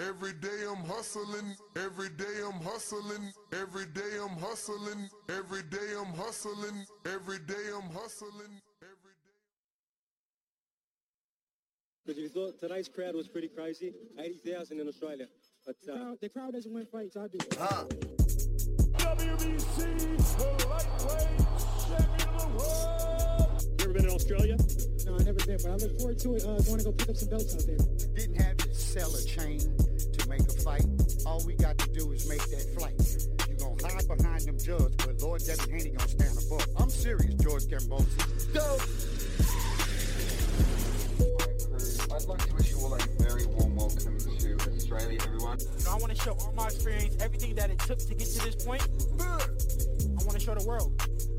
Every day I'm hustling, every day I'm hustling, every day I'm hustling, every day I'm hustling, every day I'm hustling, every day. Because you thought tonight's crowd was pretty crazy, 80,000 in Australia. But The uh, crowd, the crowd doesn't win fights. I do. Huh. WBC, the lightweight champion of the world. You ever been in Australia? No, I never been, but I look forward to it. Uh, going to go pick up some belts out there. didn't have to sell a chain to make a fight. All we got to do is make that flight. You gonna hide behind them judges, but Lord Devin Haney gonna stand above. I'm serious, George Kambosos. Go! I'd like to wish you all a very warm welcome to Australia, everyone. You know, I want to show all my experience, everything that it took to get to this point. I want to show the world.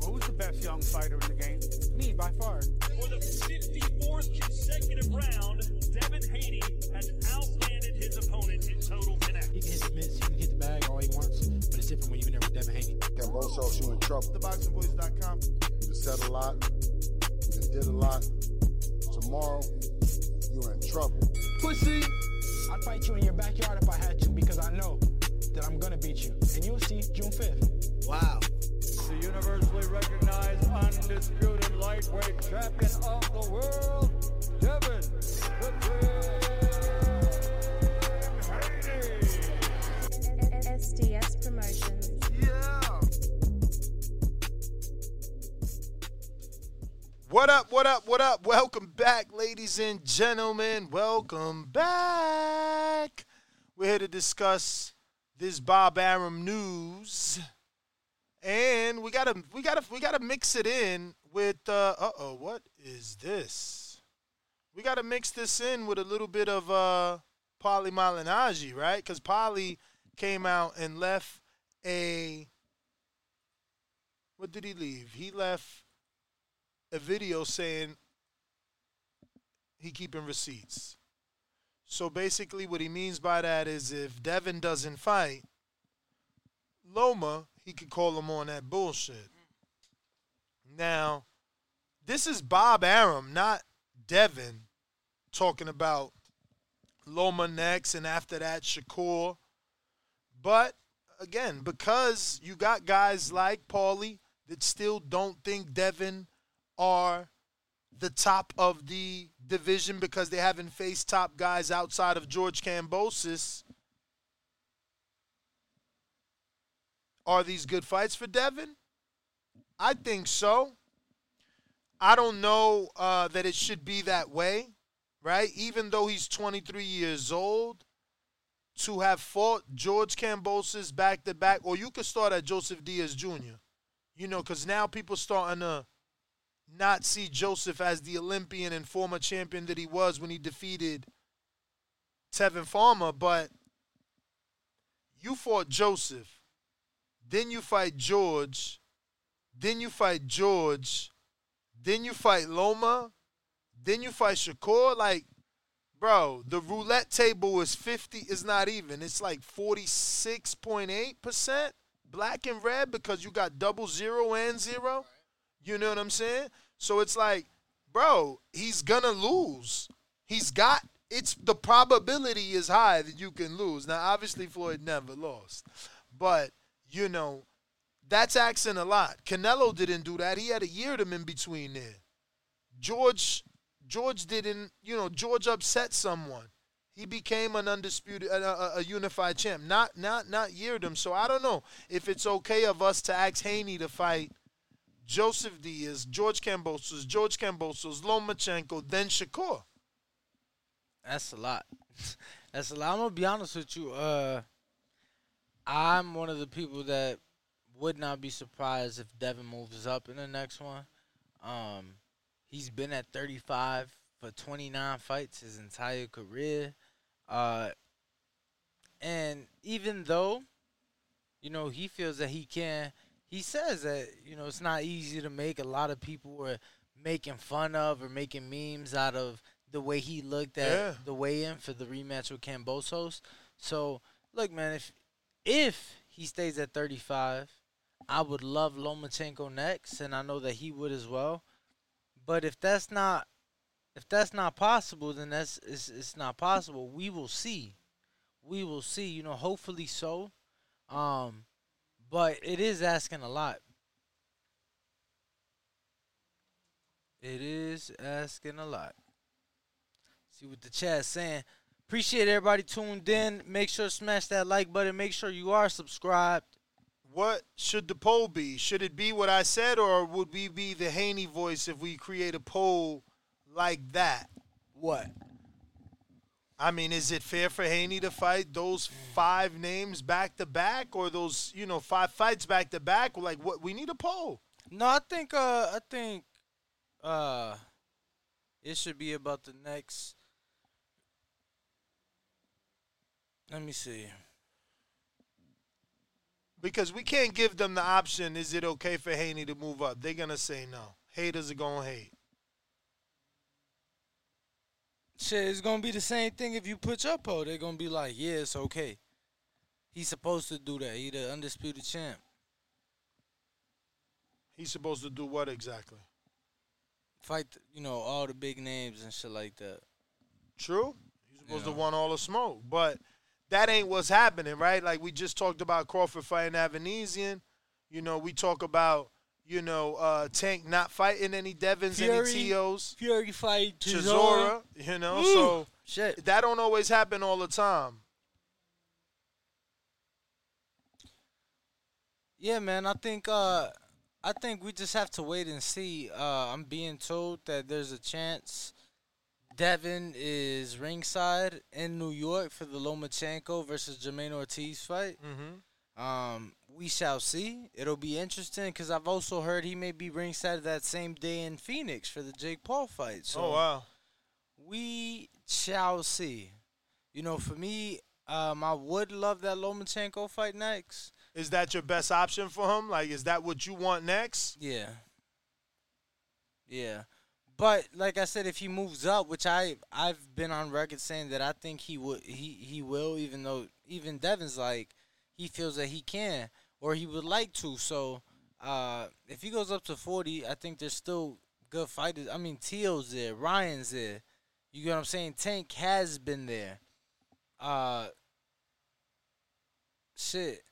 Who's the best young fighter in the game? Me, by far. For the 54th consecutive round, Devin Haney has outlanded his opponent in total connect. He can hit the mitts, he can hit the bag all he wants, but it's different when you're in there with Devin Haney. Kambosos, you in trouble. TheBoxingVoice.com. You said a lot, you did a lot. Tomorrow, you're in trouble. Pussy! I'd fight you in your backyard if I had to because I know that I'm gonna beat you. And you'll see June 5th. Wow. The universally recognized undisputed lightweight champion of the world, Devin the Haney. SDS Promotions. Yeah! What up, what up, what up? Welcome back, ladies and gentlemen. Welcome back. We're here to discuss this Bob Arum news. And we gotta we gotta we gotta mix it in with uh oh, what is this? We gotta mix this in with a little bit of uh Paulie Malignaggi, right? Because Paulie came out and left a what did he leave? He left a video saying he keeping receipts. So basically, what he means by that is if Devin doesn't fight Loma, he could call him on that bullshit. Now, this is Bob Arum, not Devin, talking about Loma next, and after that Shakur. But again, because you got guys like Paulie that still don't think Devin are the top of the division because they haven't faced top guys outside of George Kambosos. Are these good fights for Devin? I think so. I don't know uh, that it should be that way, right? Even though he's 23 years old, to have fought George Kambosos back to back, or you could start at Joseph Diaz Jr. You know, because now people starting to not see Joseph as the Olympian and former champion that he was when he defeated Tevin Farmer, but you fought Joseph, then you fight George, then you fight George, then you fight Loma, then you fight Shakur. Like, bro, the roulette table is 50, is not even. It's like 46.8% black and red because you got double zero and zero. You know what I'm saying? So it's like, bro, he's gonna lose. He's got it's the probability is high that you can lose. Now, obviously, Floyd never lost, but you know that's asking a lot. Canelo didn't do that. He had a year them in between there. George George didn't. You know, George upset someone. He became an undisputed, a, a, a unified champ. Not not not Yildirim. So I don't know if it's okay of us to ask Haney to fight Joseph Diaz, George Kambosos, George Kambosos, Lomachenko, then Shakur. That's a lot. That's a lot. I'm gonna be honest with you. Uh, I'm one of the people that would not be surprised if Devin moves up in the next one. Um, he's been at 35 for 29 fights his entire career. Uh, and even though you know, he feels that he can. He says that you know it's not easy to make. A lot of people were making fun of or making memes out of the way he looked at Yeah. the weigh-in for the rematch with Kambosos. So look, man, if if he stays at 35, I would love Lomachenko next, and I know that he would as well. But if that's not if that's not possible, then that's it's, it's not possible. We will see. We will see. You know, hopefully so. Um, but it is asking a lot. It is asking a lot. See what the chat's saying. Appreciate everybody tuned in. Make sure to smash that like button. Make sure you are subscribed. What should the poll be? Should it be what I said, or would we be the Haney voice if we create a poll like that? What? I mean, is it fair for Haney to fight those five names back to back, or those you know five fights back to back? Like, what? We need a poll. No, I think uh I think uh it should be about the next Let me see. Because we can't give them the option. Is it okay for Haney to move up? They're gonna say no. Haters are gonna hate. Shit, it's gonna be the same thing if you put your Chapo. They're gonna be like, yeah, it's okay. He's supposed to do that. He the undisputed champ. He's supposed to do what exactly? Fight, you know, all the big names and shit like that. True. He's supposed Yeah. to want all the smoke, but that ain't what's happening, right? Like we just talked about Crawford fighting Avanesyan. You know, we talk about you know uh, Tank not fighting any Devons, Fury- any Tos. Fury fight Chisora, you know, Woo! so Shit. that don't always happen all the time. Yeah, man. I think uh I think we just have to wait and see. Uh I'm being told that there's a chance Devin is ringside in New York for the Lomachenko versus Jamaine Ortiz fight. Mm-hmm. Um, we shall see. It'll be interesting because I've also heard he may be ringside that same day in Phoenix for the Jake Paul fight. So oh wow. we shall see. You know, for me, um, I would love that Lomachenko fight next. Is that your best option for him? Like, is that what you want next? Yeah. Yeah. But like I said, if he moves up, which I I've been on record saying that I think he would he he will, even though even Devin's like he feels that he can or he would like to. So uh, if he goes up to forty, I think there's still good fighters. I mean, Teal's there, Ryan's there. You get what I'm saying? Tank has been there. Uh, shit.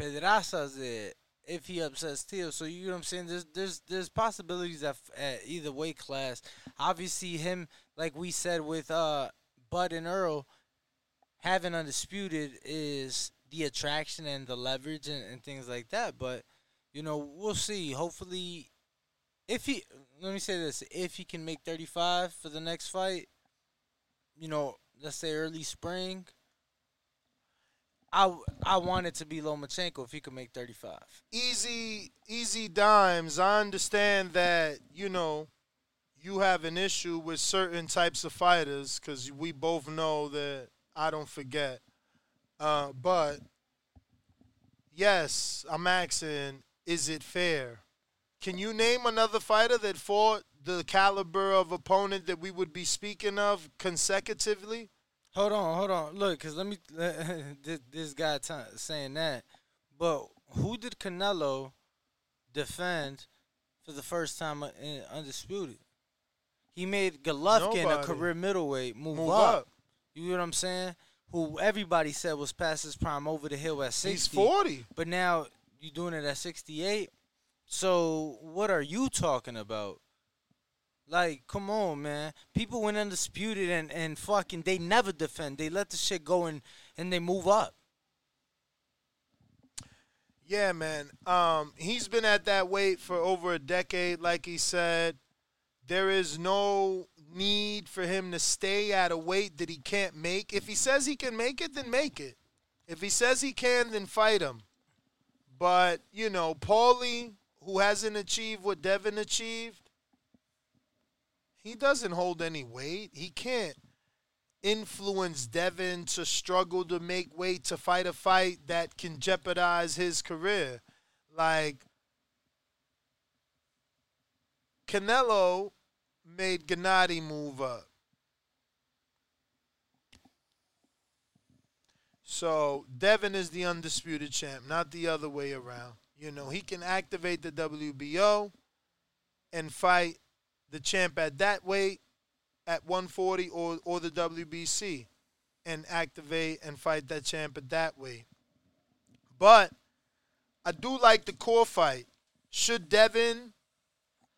Pedraza's there if he upsets Teal. So you know what I'm saying? There's there's there's possibilities at, at either weight class. Obviously, him like we said with uh Bud and Earl having undisputed is the attraction and the leverage and, and things like that. But you know we'll see. Hopefully, if he let me say this, if he can make 35 for the next fight, you know, let's say early spring. I, I want it to be Lomachenko if he could make 35. Easy, easy dimes. I understand that you know you have an issue with certain types of fighters because we both know that I don't forget. Uh, but yes, I'm asking, is it fair? Can you name another fighter that fought the caliber of opponent that we would be speaking of consecutively? Hold on, hold on. Look, cause let me. this, this guy t- saying that, but who did Canelo defend for the first time uh, in undisputed? He made Golovkin, a career middleweight, move, Move up. up. You know what I'm saying? Who everybody said was past his prime over the hill at 60. He's 40. But now you're doing it at 68. So what are you talking about? Like, come on, man. People went undisputed and, and fucking they never defend. They let the shit go and, and they move up. Yeah, man. Um, he's been at that weight for over a decade, like he said. There is no need for him to stay at a weight that he can't make. If he says he can make it, then make it. If he says he can, then fight him. But, you know, Paulie, who hasn't achieved what Devin achieved, he doesn't hold any weight. He can't. influence Devin to struggle to make weight to fight a fight that can jeopardize his career. Like Canelo made Gennady move up. So Devin is the undisputed champ, not the other way around. You know, he can activate the WBO and fight the champ at that weight at 140 or, or the WBC and activate and fight that champ at that weight. But I do like the core fight. Should Devin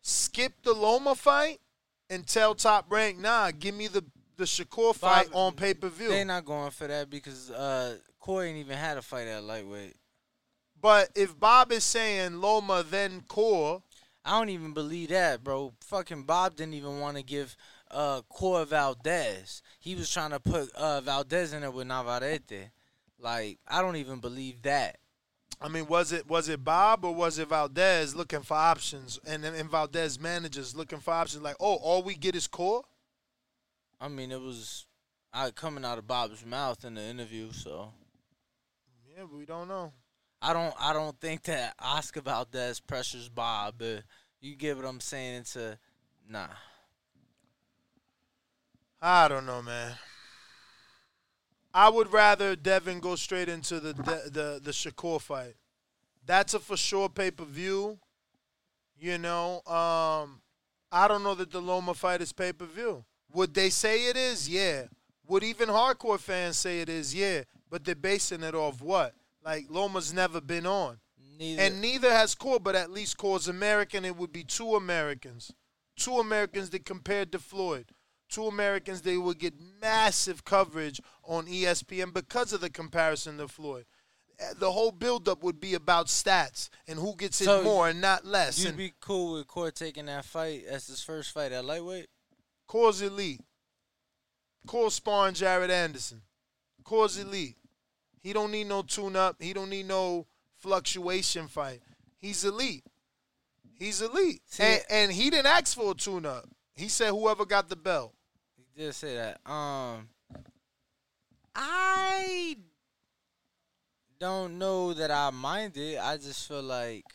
skip the Loma fight and tell Top Rank, nah, give me the the Shakur fight on pay per view? They're not going for that because uh, Corey ain't even had a fight at lightweight. But if Bob is saying Loma then Core, I don't even believe that, bro. Fucking Bob didn't even want to give uh Core Valdez. He was trying to put uh Valdez in there with Navarrete. Like I don't even believe that. I mean, was it was it Bob or was it Valdez looking for options, and and Valdez managers looking for options? Like, oh, all we get is Core. I mean, it was I coming out of Bob's mouth in the interview, so Yeah, we don't know. I don't I don't think that Oscar Valdez pressures Bob, but you get what I'm saying into nah. I don't know, man. I would rather Devin go straight into the the the, the Shakur fight. That's a for sure pay per view. You know, um, I don't know that the Loma fight is pay per view. Would they say it is? Yeah. Would even hardcore fans say it is? Yeah. But they're basing it off what? Like Loma's never been on. Neither. And neither has Core, but at least Core's American. It would be two Americans. Two Americans that compared to Floyd. Two Americans, they would get massive coverage on ESPN because of the comparison to Floyd. Uh, The whole buildup would be about stats and who gets it So, more and not less. You'd And be cool with Core taking that fight as his first fight at lightweight? Core's elite. Core sparring Jared Anderson. Core's elite. He don't need no tune up. He don't need no fluctuation fight. He's elite. He's elite. See- and, and he didn't ask for a tune up. He said whoever got the belt. He did say that. Um I don't know that I mind it. I just feel like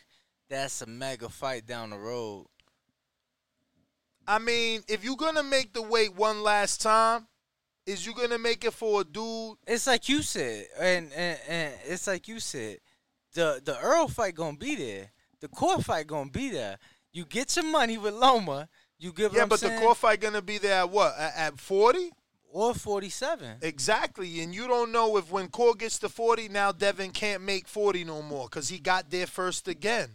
that's a mega fight down the road. I mean, if you're gonna make the weight one last time, is you gonna make it for a dude? It's like you said, and, and, and it's like you said, the the Earl fight gonna be there. The core fight gonna be there. You get your money with Loma. You give. Yeah, but the core fight gonna be there at what? At- forty? or forty seven. Exactly, and you don't know if when Core gets to 40, now Devin can't make 40 no more because he got there first again.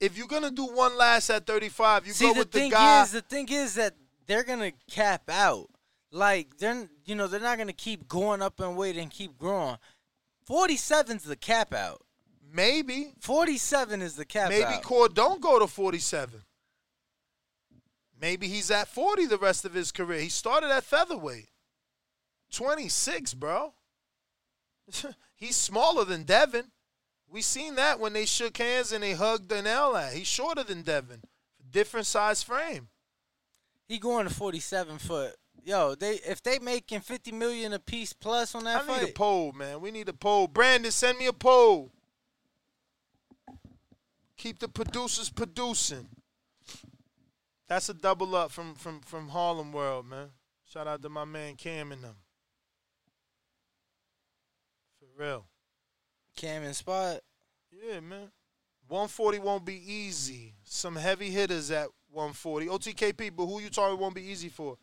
If you're gonna do one last at 35, you See, go with the thing guy. is, the thing is that they're gonna cap out. Like they're, you know, they're not gonna keep going up in weight and keep growing. Forty seven's the cap out. Maybe Forty seven is the cap maybe out. Core don't go to 47. Maybe he's at 40 the rest of his career. He started at featherweight. 26, bro. he's smaller than Devin. We seen that when they shook hands and they hugged an L at. He's shorter than Devin. Different size frame. He going to forty seven foot. Yo, they if they making fifty million a piece plus on that fight. I fight, need a poll, man. We need a poll. Brandon, send me a poll. Keep the producers producing. That's a double up from from from Harlem World, man. Shout out to my man Cam and them. For real. Cam and Spot. Yeah, man. 140 won't be easy. Some heavy hitters at 140. OTKP, but who you talking won't be easy for?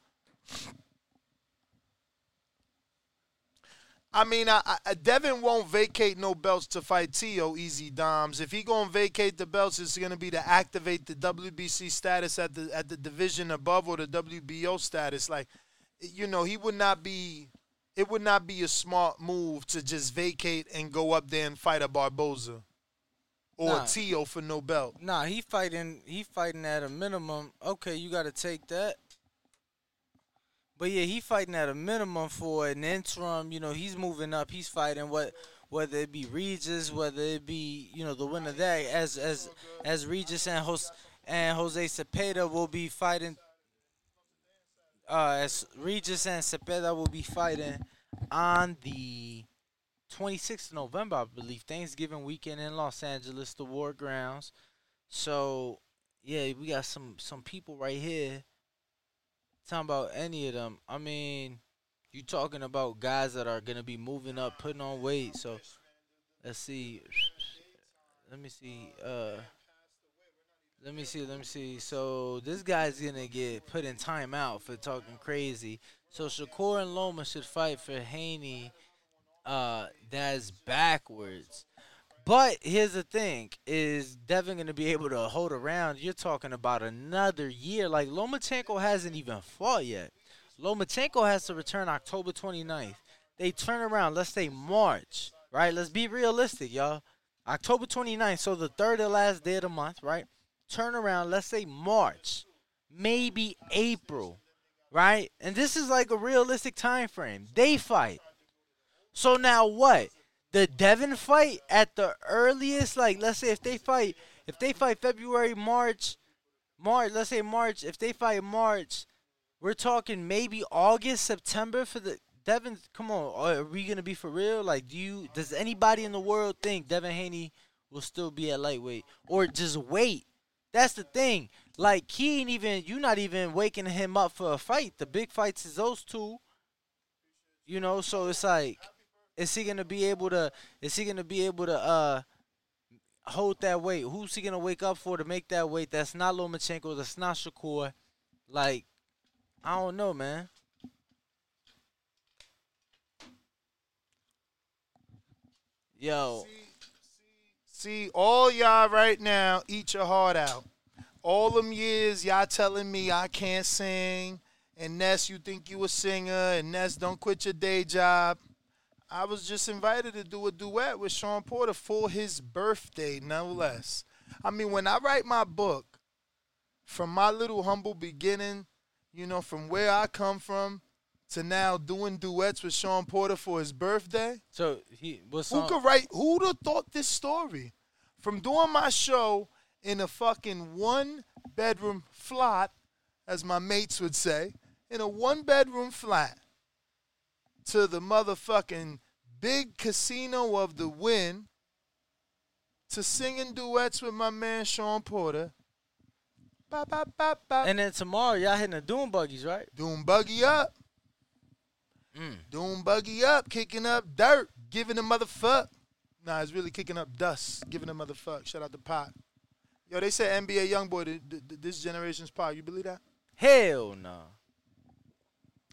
I mean, I, I, Devin won't vacate no belts to fight Tio Easy Doms. If he gonna vacate the belts, it's gonna be to activate the WBC status at the at the division above or the WBO status. Like, you know, he would not be. It would not be a smart move to just vacate and go up there and fight a Barboza or Nah. a Tio for no belt. Nah, he fighting. He fighting at a minimum. Okay, you got to take that. But yeah, he fighting at a minimum for an interim. You know, he's moving up. He's fighting what, whether it be Regis, whether it be you know the winner there, as as as Regis and Jose and Jose Cepeda will be fighting. uh, as Regis and Cepeda will be fighting on the 26th of November, I believe, Thanksgiving weekend in Los Angeles, the War Grounds. So, yeah, we got some some people right here talking about any of them. I mean, you talking about guys that are gonna be moving up, putting on weight. So, let's see. Let me see. Uh, let me see. Let me see. So this guy's gonna get put in timeout for talking crazy. So Shakur and Loma should fight for Haney. Uh, that's backwards. But here's the thing: is Devin gonna be able to hold around? You're talking about another year. Like Lomachenko hasn't even fought yet. Lomachenko has to return October 29th. They turn around. Let's say March, right? Let's be realistic, y'all. October 29th, so the third and last day of the month, right? Turn around. Let's say March, maybe April, right? And this is like a realistic time frame. They fight. So now what? The Devin fight at the earliest, like let's say if they fight, if they fight February, March, March, let's say March, if they fight March, we're talking maybe August, September for the Devin. Come on, are we gonna be for real? Like, do you? Does anybody in the world think Devin Haney will still be at lightweight, or just wait? That's the thing. Like, he ain't even. you're not even waking him up for a fight. The big fights is those two. You know, so it's like, is he gonna be able to? Is he gonna be able to? uh hold that weight. Who's he gonna wake up for to make that weight? That's not Lomachenko. That's not Shakur. Like, I don't know, man. Yo, See, all y'all right now eat your heart out. All them years y'all telling me I can't sing, and Ness, you think you a singer, and Ness, don't quit your day job. I was just invited to do a duet with Shawn Porter for his birthday, no less. I mean, when I write my book, from my little humble beginning, you know, from where I come from, to now doing duets with Shawn Porter for his birthday. so he what's Who could write? Who'd have thought this story? From doing my show in a fucking one bedroom flat, as my mates would say, in a one bedroom flat, to the motherfucking big casino of the win, to singing duets with my man Shawn Porter. And then tomorrow y'all hitting the Doom buggies, right? Doom buggy up. Mm. Doom buggy up, kicking up dirt, giving a motherfuck. Nah, it's really kicking up dust, giving a motherfuck. Shout out to Pot. Yo, they said NBA YoungBoy, th- th- th- this generation's Pot. You believe that? Hell no.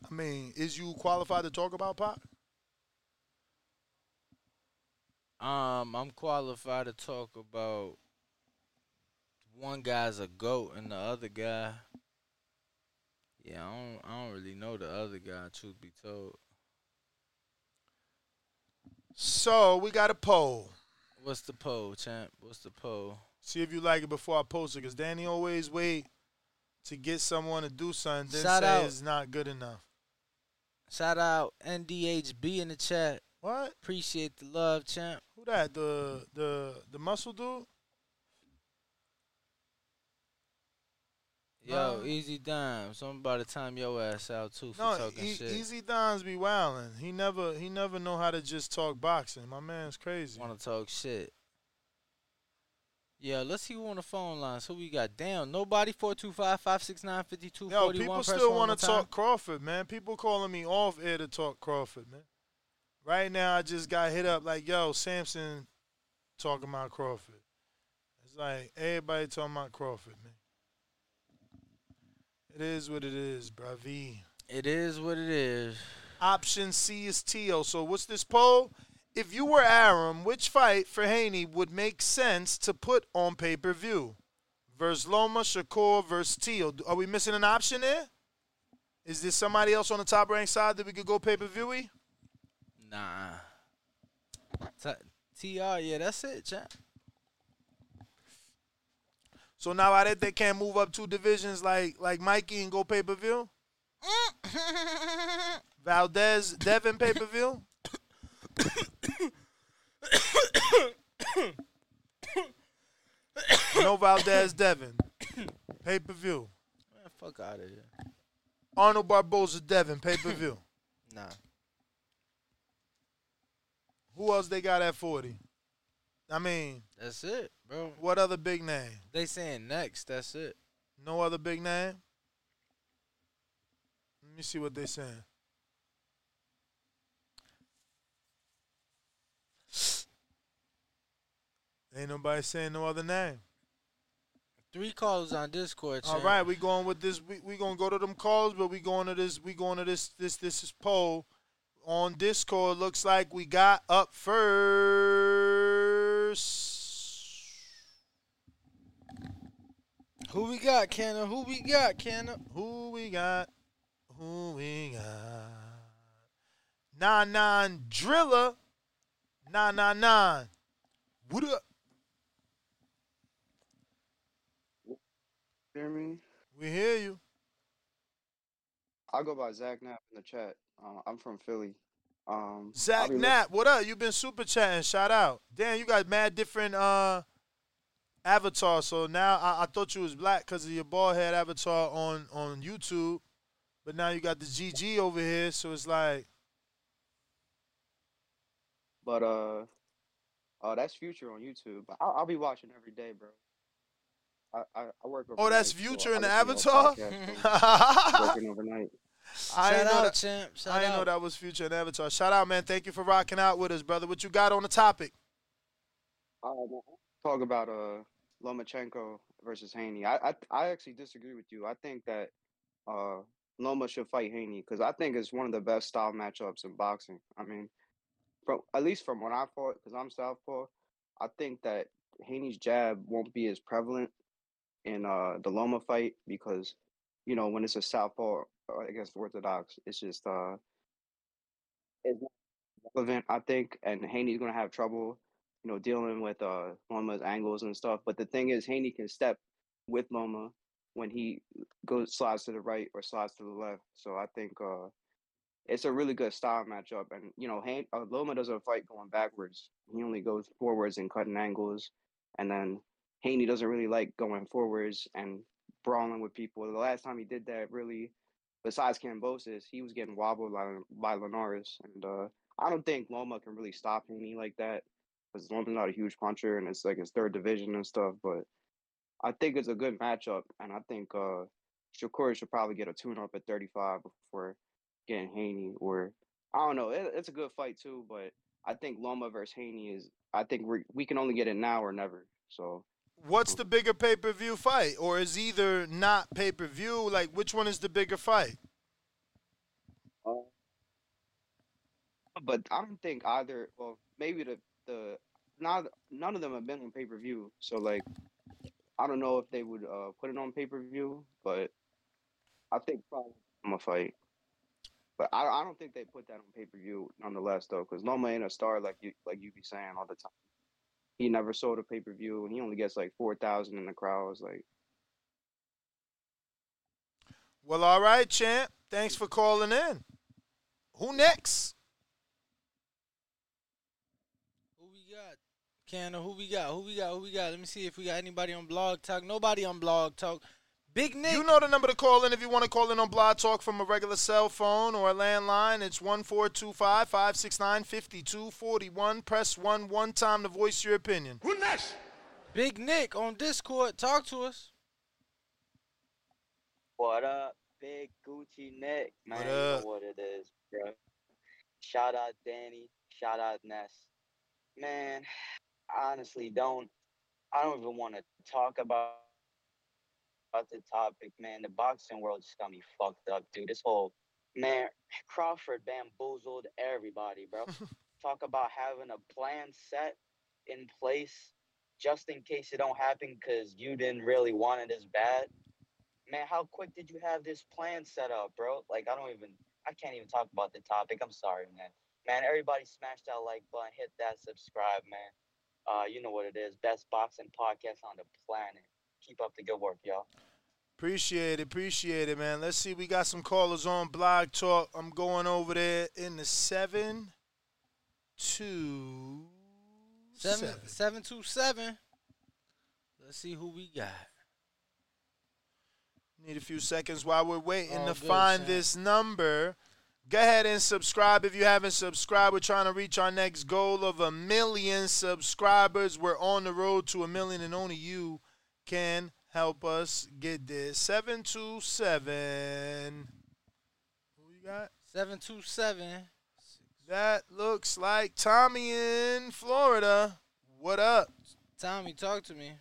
I mean, is you qualified to talk about Pot? Um, I'm qualified to talk about one guy's a goat and the other guy. Yeah, I don't. I don't really know the other guy. Truth be told. So we got a poll. What's the poll, champ? What's the poll? See if you like it before I post it, because Danny always wait to get someone to do something, then Shout say out. it's not good enough. Shout out NDHB in the chat. What? Appreciate the love, champ. Who that? The the the muscle dude? Yo, Uh, easy dimes. I'm about to time your ass out too for No, talking E- shit. Easy Dons be wildin'. He never he never know how to just talk boxing. My man's crazy. Want to talk shit? Yeah, let's see who on the phone lines. Who we got? Damn, nobody. Four two five five six nine fifty two Yo, people still want to talk Crawford, man. People calling me off air to talk Crawford, man. Right now, I just got hit up like, yo, Samson talking about Crawford. It's like everybody talking about Crawford, man. It is what it is, bravi. It is what it is. Option C is Tio. So what's this poll? If you were Arum, which fight for Haney would make sense to put on pay per view? Versus Loma, Shakur versus Tio. Are we missing an option there? Is there somebody else on the top ranked side that we could go pay per view? Nah. T- TR, yeah, that's it, champ. So now I they can't move up two divisions like like Mikey and go pay per view. Valdez, Devin pay per view. no Valdez, Devin pay per view. Man, fuck out of here. Arnold Barboza Devin pay per view. Nah. Who else they got at 40? I mean, That's it, bro. what other big name? They saying next. That's it. No other big name? Let me see what they saying. Ain't nobody saying no other name. Three callers on Discord. All champ. right, we going with this. We we gonna go to them calls, but we going to this. We going to this. This this is poll on Discord. Looks like we got up first. Who we got, Canna? Who we got, Canna? Who we got? Who we got? Nine nine driller. Nine nine nine. What up? Hear me? We hear you. I'll go by Zach Knapp in the chat. Uh, I'm from Philly. Um, Zach Knapp, what up? You've been super chatting. Shout out. Damn, you got mad different uh avatars. So now I, I thought you was black because of your bald head avatar on on YouTube, but now you got the GG over here. So it's like, But uh, uh, that's Future on YouTube. I'll, I'll be watching every day, bro. I I, I work. oh, that's overnight, so Future I in the listen to a avatar. podcast, so working overnight. I ain't Shout know out, that. champ. Shout I didn't know that was Future and Avatar. Shout out, man. Thank you for rocking out with us, brother. What you got on the topic? Uh, talk about uh Lomachenko versus Haney. I, I I actually disagree with you. I think that uh Loma should fight Haney because I think it's one of the best style matchups in boxing. I mean, from at least from when I fought, because I'm southpaw, I think that Haney's jab won't be as prevalent in uh the Loma fight because you know when it's a southpaw uh, against orthodox, it's just uh it's relevant. I think, and Haney's gonna have trouble you know, dealing with uh Loma's angles and stuff. But the thing is, Haney can step with Loma when he goes slides to the right or slides to the left. So I think uh it's a really good style matchup. And you know, Han- uh, Loma doesn't fight going backwards. He only goes forwards and cutting angles. And then Haney doesn't really like going forwards and brawling with people. The last time he did that, really, besides Kambosos, he was getting wobbled by, by Linares. And uh, I don't think Loma can really stop Haney like that because Loma's not a huge puncher and it's like his third division and stuff. But I think it's a good matchup, and I think uh, Shakur should probably get a tune up at 35 before getting Haney. Or I don't know, it, it's a good fight too. But I think Loma versus Haney is. I think we we can only get it now or never. So What's the bigger pay per view fight, or is either not pay per view? Like, which one is the bigger fight? Uh, but I don't think either. Well, maybe the the not none of them have been on pay per view. So like, I don't know if they would uh, put it on pay per view, but I think probably I'm a fight. But I I don't think they put that on pay per view nonetheless though, because Loma ain't a star like you like you be saying all the time. He never sold a pay per view, and he only gets like four thousand in the crowd. It's like Well, all right, champ. Thanks for calling in. Who next? Who we got? Canna, who we got? Who we got? Who we got? Let me see if we got anybody on Blog Talk. Nobody on Blog Talk. Big Nick. You know the number to call in if you want to call in on Blog Talk from a regular cell phone or a landline. It's 1425 569 5241. Press 1 one time to voice your opinion. Who next? Big Nick on Discord. Talk to us. What up, Big Gucci Nick? Man, What you up? know what it is, bro. Shout out Danny. Shout out Ness. Man, I honestly don't. I don't even want to talk about about the topic, man. The boxing world just got me fucked up, dude. This whole man Crawford bamboozled everybody, bro. talk about having a plan set in place just in case it don't happen because you didn't really want it as bad man, how quick did you have this plan set up, bro? Like, I don't even, I can't even talk about the topic. I'm sorry, man. Man, everybody smash that like button, hit that subscribe, man. Uh, you know what it is. Best boxing podcast on the planet. Keep up the good work, y'all. Appreciate it, appreciate it, man. Let's see. We got some callers on Blog Talk. I'm going over there in the seven, two, Seven, seven. seven two seven. Let's see who we got. Need a few seconds while we're waiting All to good, find champ. this number. Go ahead and subscribe if you haven't subscribed. We're trying to reach our next goal of a million subscribers. We're on the road to a million, and only you can help us get this. 727. Who you got? 727. That looks like Tommy in Florida. What up? Tommy, talk to me.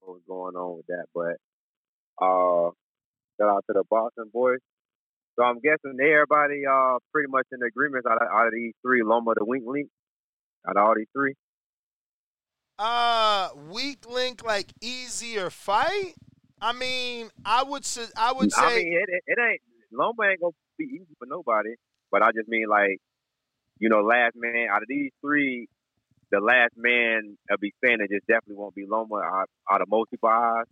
what was going on with that. But uh, shout out to the Boston boys. So I'm guessing everybody uh pretty much in agreement out of, out of these three, Loma the Wink Link, out of all these three. Uh, weak link like easier fight. I mean, I would say I would say I mean, it, it, it ain't Loma ain't gonna be easy for nobody. But I just mean like, you know, last man out of these three, the last man of be standing just definitely won't be Loma out, out of most people's eyes.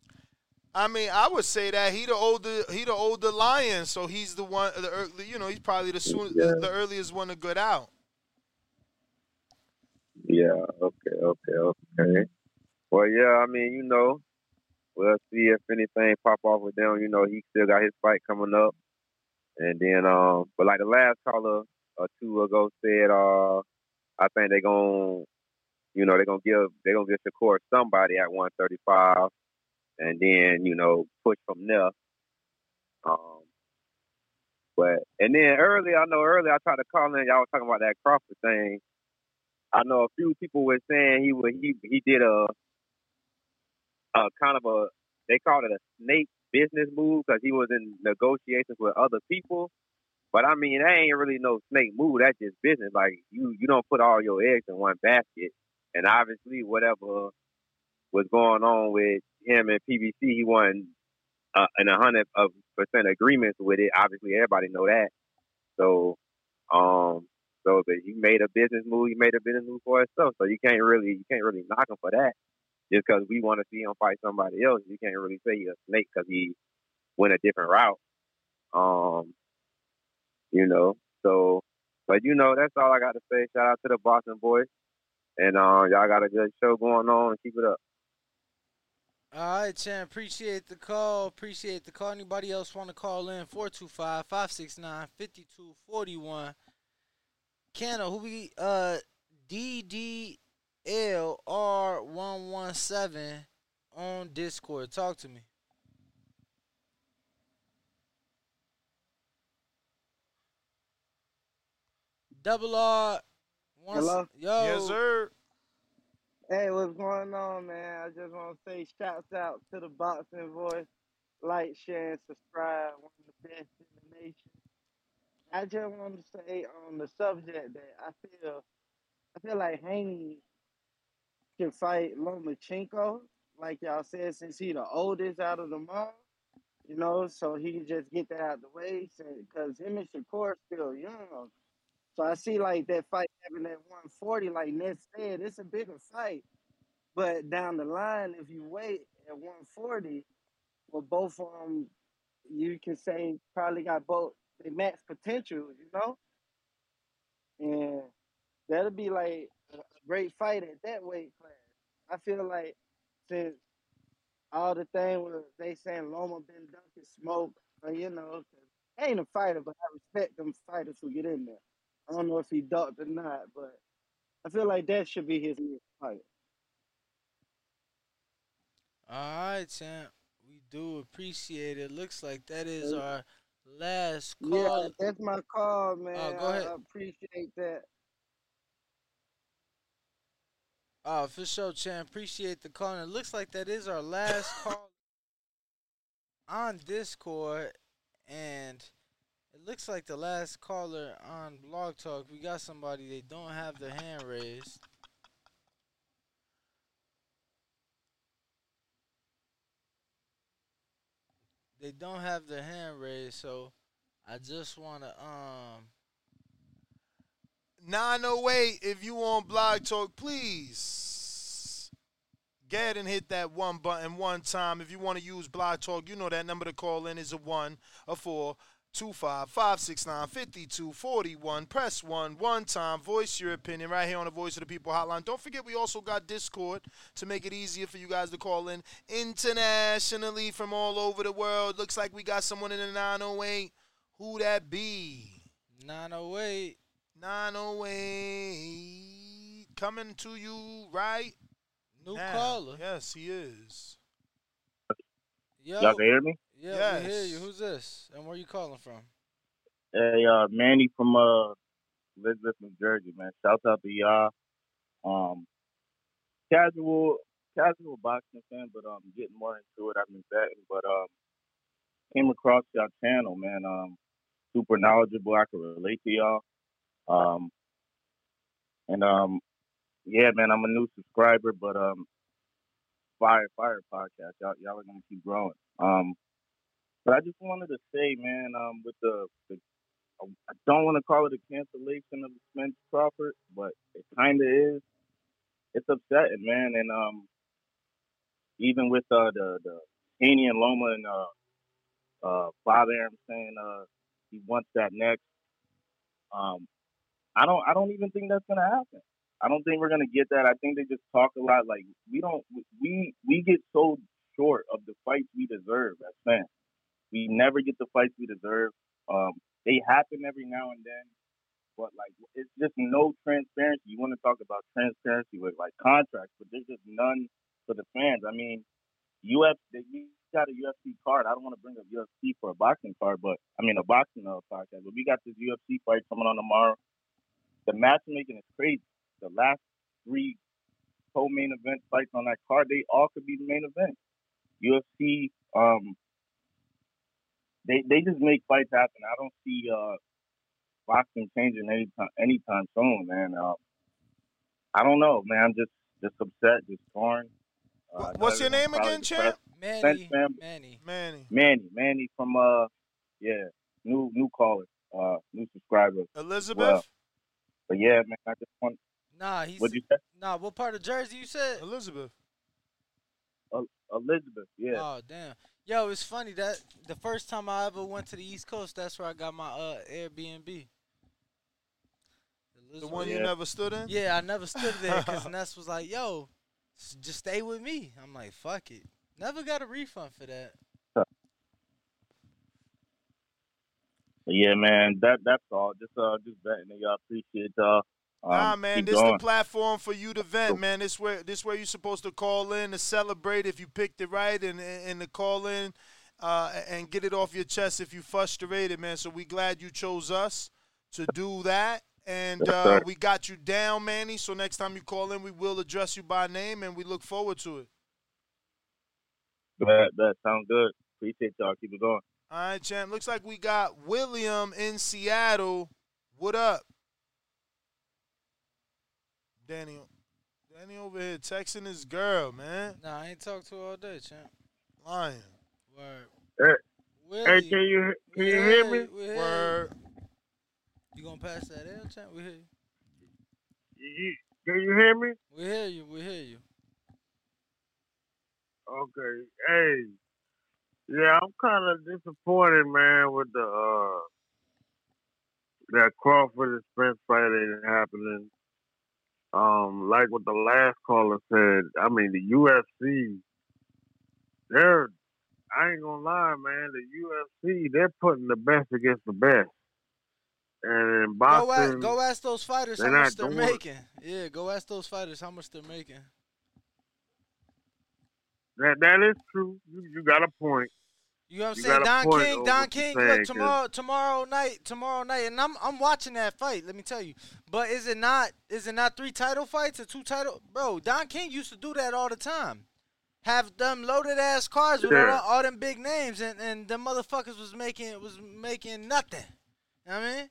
I mean, I would say that he the older he the older lion, so he's the one. The ear- you know, he's probably the soon Yeah. the, the earliest one to get out. Yeah. Okay. Okay. Okay. Well, yeah. I mean, you know, we'll see if anything pop off with them. You know, he still got his fight coming up, and then, um, but like the last caller or two ago said, uh, I think they're gonna, you know, they're gonna give they're gonna get give Shakur somebody at 135, and then you know push from there. Um, but and then early, I know early I tried to call in. Y'all was talking about that Crawford thing. I know a few people were saying he would he he did a a kind of a they called it a snake business move because he was in negotiations with other people. But I mean, that ain't really no snake move. That's just business. Like you you don't put all your eggs in one basket. And obviously, whatever was going on with him and PBC, he wasn't uh, in a hundred percent agreements with it. Obviously, everybody know that. So, um, so but he made a business move. He made a business move for himself. So you can't really you can't really knock him for that. Just because we want to see him fight somebody else, you can't really say he's a snake because he went a different route. Um, you know. So, but you know, that's all I got to say. Shout out to the Boston boys, and uh, y'all got a good show going on. Keep it up. All right, Chan. Appreciate the call. Appreciate the call. Anybody else want to call in? 425 569 5241. Canna, who we, uh, DDLR117 on Discord. Talk to me. Double R. one- Hello? Yo. Yes, sir. Hey, what's going on, man? I just want to say shouts out to the boxing voice. Like, share, and subscribe. One of the best in the nation. I just want to say on the subject that I feel, I feel like Haney can fight Lomachenko, like y'all said, since he the oldest out of them all. You know, so he can just get that out the way, because him and Shakur still young. So I see like that fight happening at 140, like Ned said, it's a bigger fight. But down the line, if you wait at 140, well, both of them, you can say probably got both they max potential, you know, and that'll be like a great fight at that weight class. I feel like since all the thing was they saying Loma been dunking smoke, but you know, ain't a fighter, but I respect them fighters who get in there. I don't know if he ducked or not, but I feel like that should be his next fight. All right, champ. We do appreciate it. Looks like that is our last call. Yeah, that's my call, man. Oh, go I- ahead. I appreciate that. Oh, for sure, champ. Appreciate the call. And it looks like that is our last call on Discord. And it looks like the last caller on Blog Talk, we got somebody they don't have their hand raised. They don't have their hand raised, so I just want to um 908 if you want Blog Talk, please get and hit that one button one time. If you want to use Blog Talk, you know that number to call in is a 1, a 4, 255-669-5241. Press 1. One time. Voice your opinion right here on the Voice of the People hotline. Don't forget we also got Discord to make it easier for you guys to call in internationally from all over the world. Looks like we got someone in the 908. Who that be? 908. 908. Coming to you right New now. caller. Yes, he is. Yo. Y'all can hear me? Yeah, we hear you. Who's this? And where you calling from? Hey, uh, Manny from uh, Elizabeth, New Jersey, man. Shout out to y'all. Um, casual, casual boxing fan, but um, getting more into it. I've been betting, but um, came across y'all channel, man. Um, super knowledgeable. I can relate to y'all. Um, and um, yeah, man, I'm a new subscriber, but um, fire, fire podcast. Y'all, y'all are gonna keep growing. Um, but I just wanted to say, man, um, with the, the I don't want to call it a cancellation of Spence Crawford, but it kind of is. It's upsetting, man, and um, even with uh the the Haney and Loma and uh uh Father Aaron saying uh he wants that next. Um, I don't I don't even think that's gonna happen. I don't think we're gonna get that. I think they just talk a lot. Like we don't we we get so short of the fights we deserve as fans. We never get the fights we deserve. Um, they happen every now and then, but like it's just no transparency. You want to talk about transparency with like contracts, but there's just none for the fans. I mean, UFC we got a UFC card. I don't want to bring up UFC for a boxing card, but I mean a boxing uh, podcast. But we got this UFC fight coming on tomorrow. The matchmaking is crazy. The last three co-main event fights on that card, they all could be the main event. UFC, um, they they just make fights happen. I don't see uh boxing changing anytime anytime soon, man. Um, I don't know, man. I'm just just upset, just torn. Uh, What's your name again, champ? Spence Manny. family. Manny. Manny. Manny, Manny from uh, yeah, new new caller, uh, new subscriber. Elizabeth? Well. But yeah, man, I just want. Nah, he's What'd you say? Nah, what part of Jersey you said? Elizabeth. Uh, Elizabeth, yeah. Oh damn. Yo, it's funny that the first time I ever went to the East Coast, that's where I got my uh Airbnb. The one you Yeah. never stood in? Yeah, I never stood there because Ness was like, "Yo, just stay with me." I'm like, "Fuck it." Never got a refund for that. Yeah, man, that that's all. Just uh, just betting that y'all appreciate y'all. Um, Nah, man, this going. the platform for you to vent, man. This where this where you're supposed to call in to celebrate if you picked it right, and and, to call in uh, and get it off your chest if you frustrated, man. So we glad you chose us to do that, and uh, we got you down, Manny. So next time you call in, we will address you by name, and we look forward to it. That that sounds good. Appreciate y'all. Keep it going. All right, champ. Looks like we got William in Seattle. What up? Danny, Danny over here texting his girl, man. Nah, I ain't talked to her all day, champ. Lying. Word. Hey, hey, can you can we you hear me? you, we hear you. Word. You gonna pass that L, champ? We hear you. You- Can you hear me? We hear you. We hear you. Okay. Hey. Yeah, I'm kind of disappointed, man, with the uh that Crawford and Spence fight ain't happening. Um, like what the last caller said, I mean the UFC, they're I ain't gonna lie, man, the UFC they're putting the best against the best. And in Go ask, go ask those fighters how much they're making. Yeah, go ask those fighters how much they're making. that that is true. You, you got a point. You know what I'm You saying? Don King, Don King, saying, look 'cause- tomorrow tomorrow night, tomorrow night, and I'm I'm watching that fight, let me tell you. But is it not is it not three title fights or two title bro, Don King used to do that all the time. Have them loaded ass cars with Yeah. all, all them big names and, and them motherfuckers was making was making nothing. You know what I mean?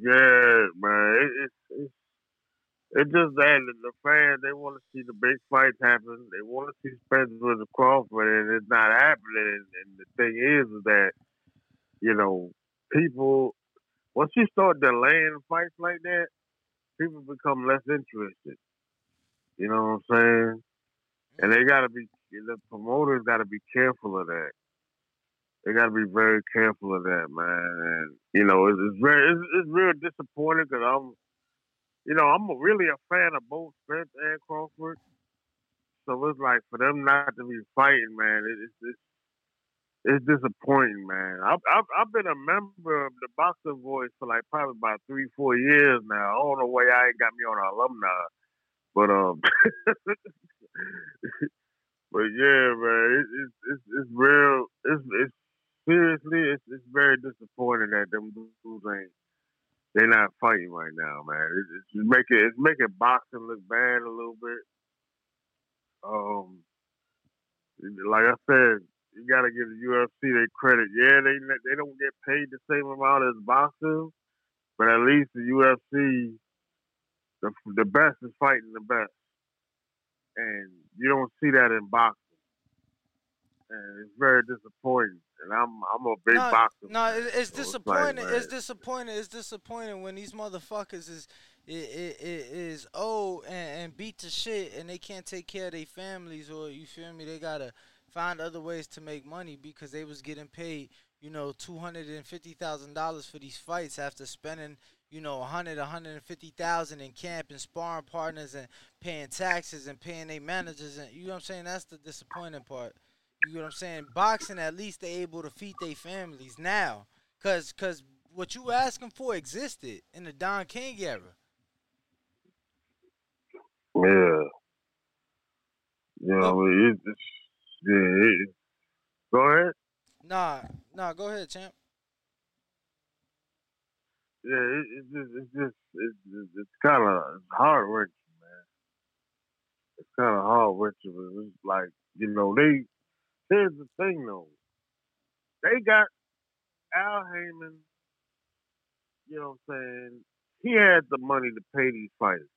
Yeah, man. It, it's it's it's just that the, fans they want to see the big fights happen. They want to see Spencer versus Crawford, and it's not happening. And, the thing is, is that you know people once you start delaying fights like that, people become less interested. You know what I'm saying? And they gotta be the promoters gotta be careful of that. they got to be very careful of that, man. And you know, it's, it's very, it's, it's real disappointing because I'm, you know, I'm really a fan of both Spence and Crawford. So it's like for them not to be fighting, man, it, it's it's it's disappointing, man. I've, I've I've been a member of the Boxing Voice for like probably about three, four years now. I don't know why I ain't got me on an alumni, but um, but yeah, man, it, it's it's it's real. It's it's seriously, it's it's very disappointing that them dudes ain't they're not fighting right now, man. It's, it's making it's making boxing look bad a little bit. Um, like I said, you got to give the UFC their credit. Yeah, they they don't get paid the same amount as boxing, but at least the UFC, the the best is fighting the best, and you don't see that in boxing, and it's very disappointing. And I'm I'm a big no, boxer. No, it's so disappointing. man, it's disappointing. It's disappointing when these motherfuckers is is old and, and beat to shit, and they can't take care of their families, or you feel me? They gotta find other ways to make money because they was getting paid, you know, two hundred and fifty thousand dollars for these fights after spending, you know, a hundred, a hundred and fifty thousand in camp and sparring partners and paying taxes and paying their managers, and you know what I'm saying? That's the disappointing part. You know what I'm saying? Boxing, at least they able to feed their families now, cause, cause what you asking for existed in the Don King era. yeah, you know, it, it's yeah. It, go ahead. Nah, nah, go ahead, champ. Yeah, it, it's just it's just it's it's, it's kind of heart wrenching, man. It's kind of wrenching. but It's like you know they. Here's the thing though, they got Al Haymon. You know what I'm saying? He had the money to pay these fighters.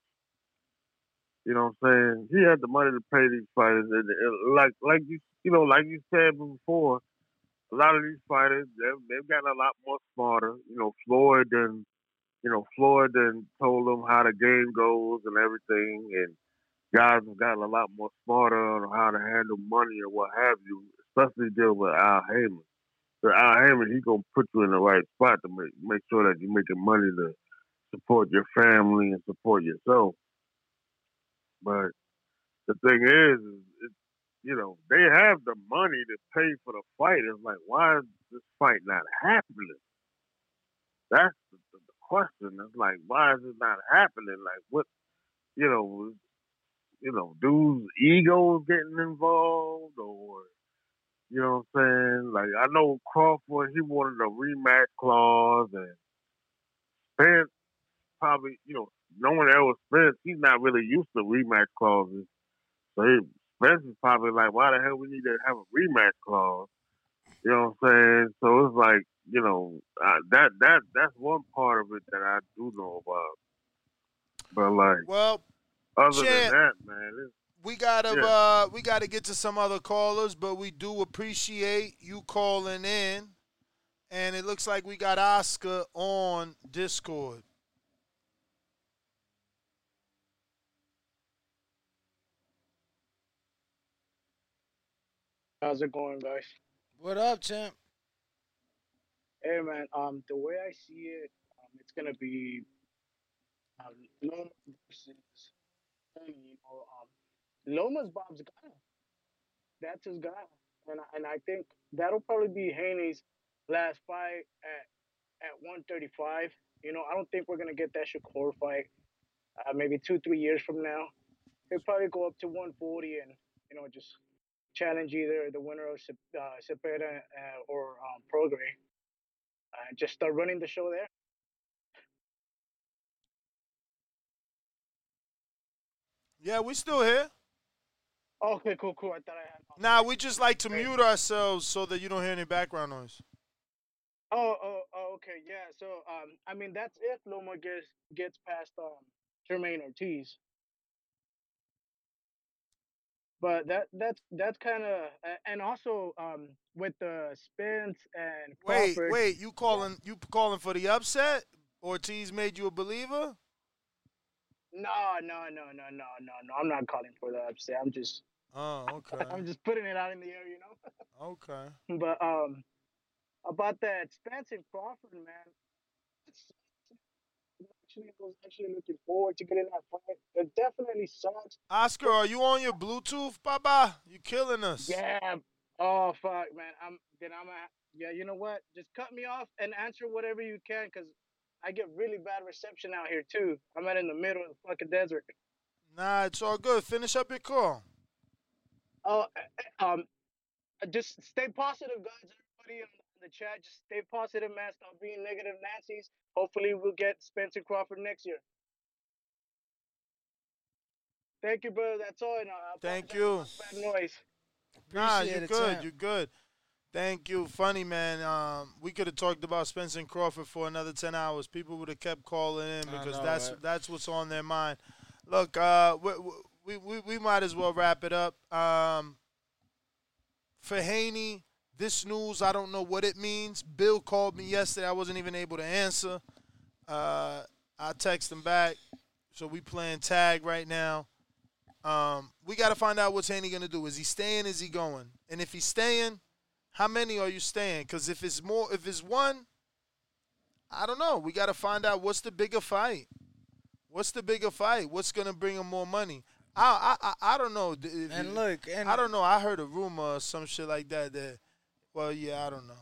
You know what I'm saying? He had the money to pay these fighters, and, and like like you you know like you said before, a lot of these fighters they've, they've gotten a lot more smarter. You know, Floyd and you know Floyd and told them how the game goes and everything, and guys have gotten a lot more smarter on how to handle money or what have you, especially dealing with Al Haymon. So Al Haymon, he gonna put you in the right spot to make make sure that you're making money to support your family and support yourself. But the thing is, is you know, they have the money to pay for the fight. It's like, why is this fight not happening? That's the, the question. It's like, why is it not happening? Like, what, you know, you know, dudes' egos getting involved, or you know what I'm saying? Like, I know Crawford, he wanted a rematch clause, and Spence probably, you know, knowing Errol Spence, he's not really used to rematch clauses. So he, Spence is probably like, why the hell we need to have a rematch clause? You know what I'm saying? So it's like, you know, that that that's one part of it that I do know about. But like, Well, other Chad, than that, man, we gotta Yeah. uh we gotta get to some other callers, but we do appreciate you calling in. And it looks like we got Oscar on Discord. How's it going, guys? What up, champ? Hey, man. Um, the way I see it, um, it's gonna be um, Loma versus Tony, You know, um, Loma's Bob's guy. That's his guy, and I- and I think that'll probably be Haney's last fight at at 135. You know, I don't think we're gonna get that Shakur fight. Uh, maybe two, three years from now, he'll probably go up to 140 and you know just challenge either the winner of uh, uh, or um, Prograis. Uh, just start running the show there. Yeah, we still here. Okay, cool, cool. I thought I had. Nah, we just like to mute ourselves so that you don't hear any background noise. Oh, oh, oh, okay, yeah. So, um, I mean, that's if Loma gets gets past um Jamaine Ortiz. But that that's that's kind of and also um with the Spence and Wait, wait, you calling you calling for the upset? Ortiz made you a believer? No, no, no, no, no, no, no. I'm not calling for the upset. I'm just Oh, okay. I'm just putting it out in the air, you know. Okay. But um, about that Spence and Crawford, man. Actually, I was actually looking forward to getting that fight. It definitely sucks. Oscar, are you on your Bluetooth, Baba? You killing us. Yeah. Oh fuck, man. I'm then I'm at, yeah. You know what? Just cut me off and answer whatever you can, cause I get really bad reception out here too. I'm out in the middle of the fucking desert. Nah, it's all good. Finish up your call. Oh, uh, um, just stay positive, guys. Everybody in the chat, just stay positive, man. Stop being negative Nancy's. Hopefully, we'll get Spencer Crawford next year. Thank you, brother. That's all. And I Thank you. Bad noise. Nah, you're good. champ. You're good. Thank you. Funny man. Um, we could have talked about Spencer and Crawford for another ten hours. People would have kept calling in because know, that's right? that's what's on their mind. Look, uh, we, we we we might as well wrap it up. Um, for Haney, this news I don't know what it means. Bill called me yesterday. I wasn't even able to answer. Uh, I text him back. So we playing tag right now. Um, we got to find out what's Haney gonna do. Is he staying? Is he going? And if he's staying, how many are you staying? Because if it's more, if it's one, I don't know. We got to find out what's the bigger fight. What's the bigger fight? What's gonna bring him more money? I I I, I don't know. And look, and I don't know. I heard a rumor or some shit like that. That well, yeah, I don't know.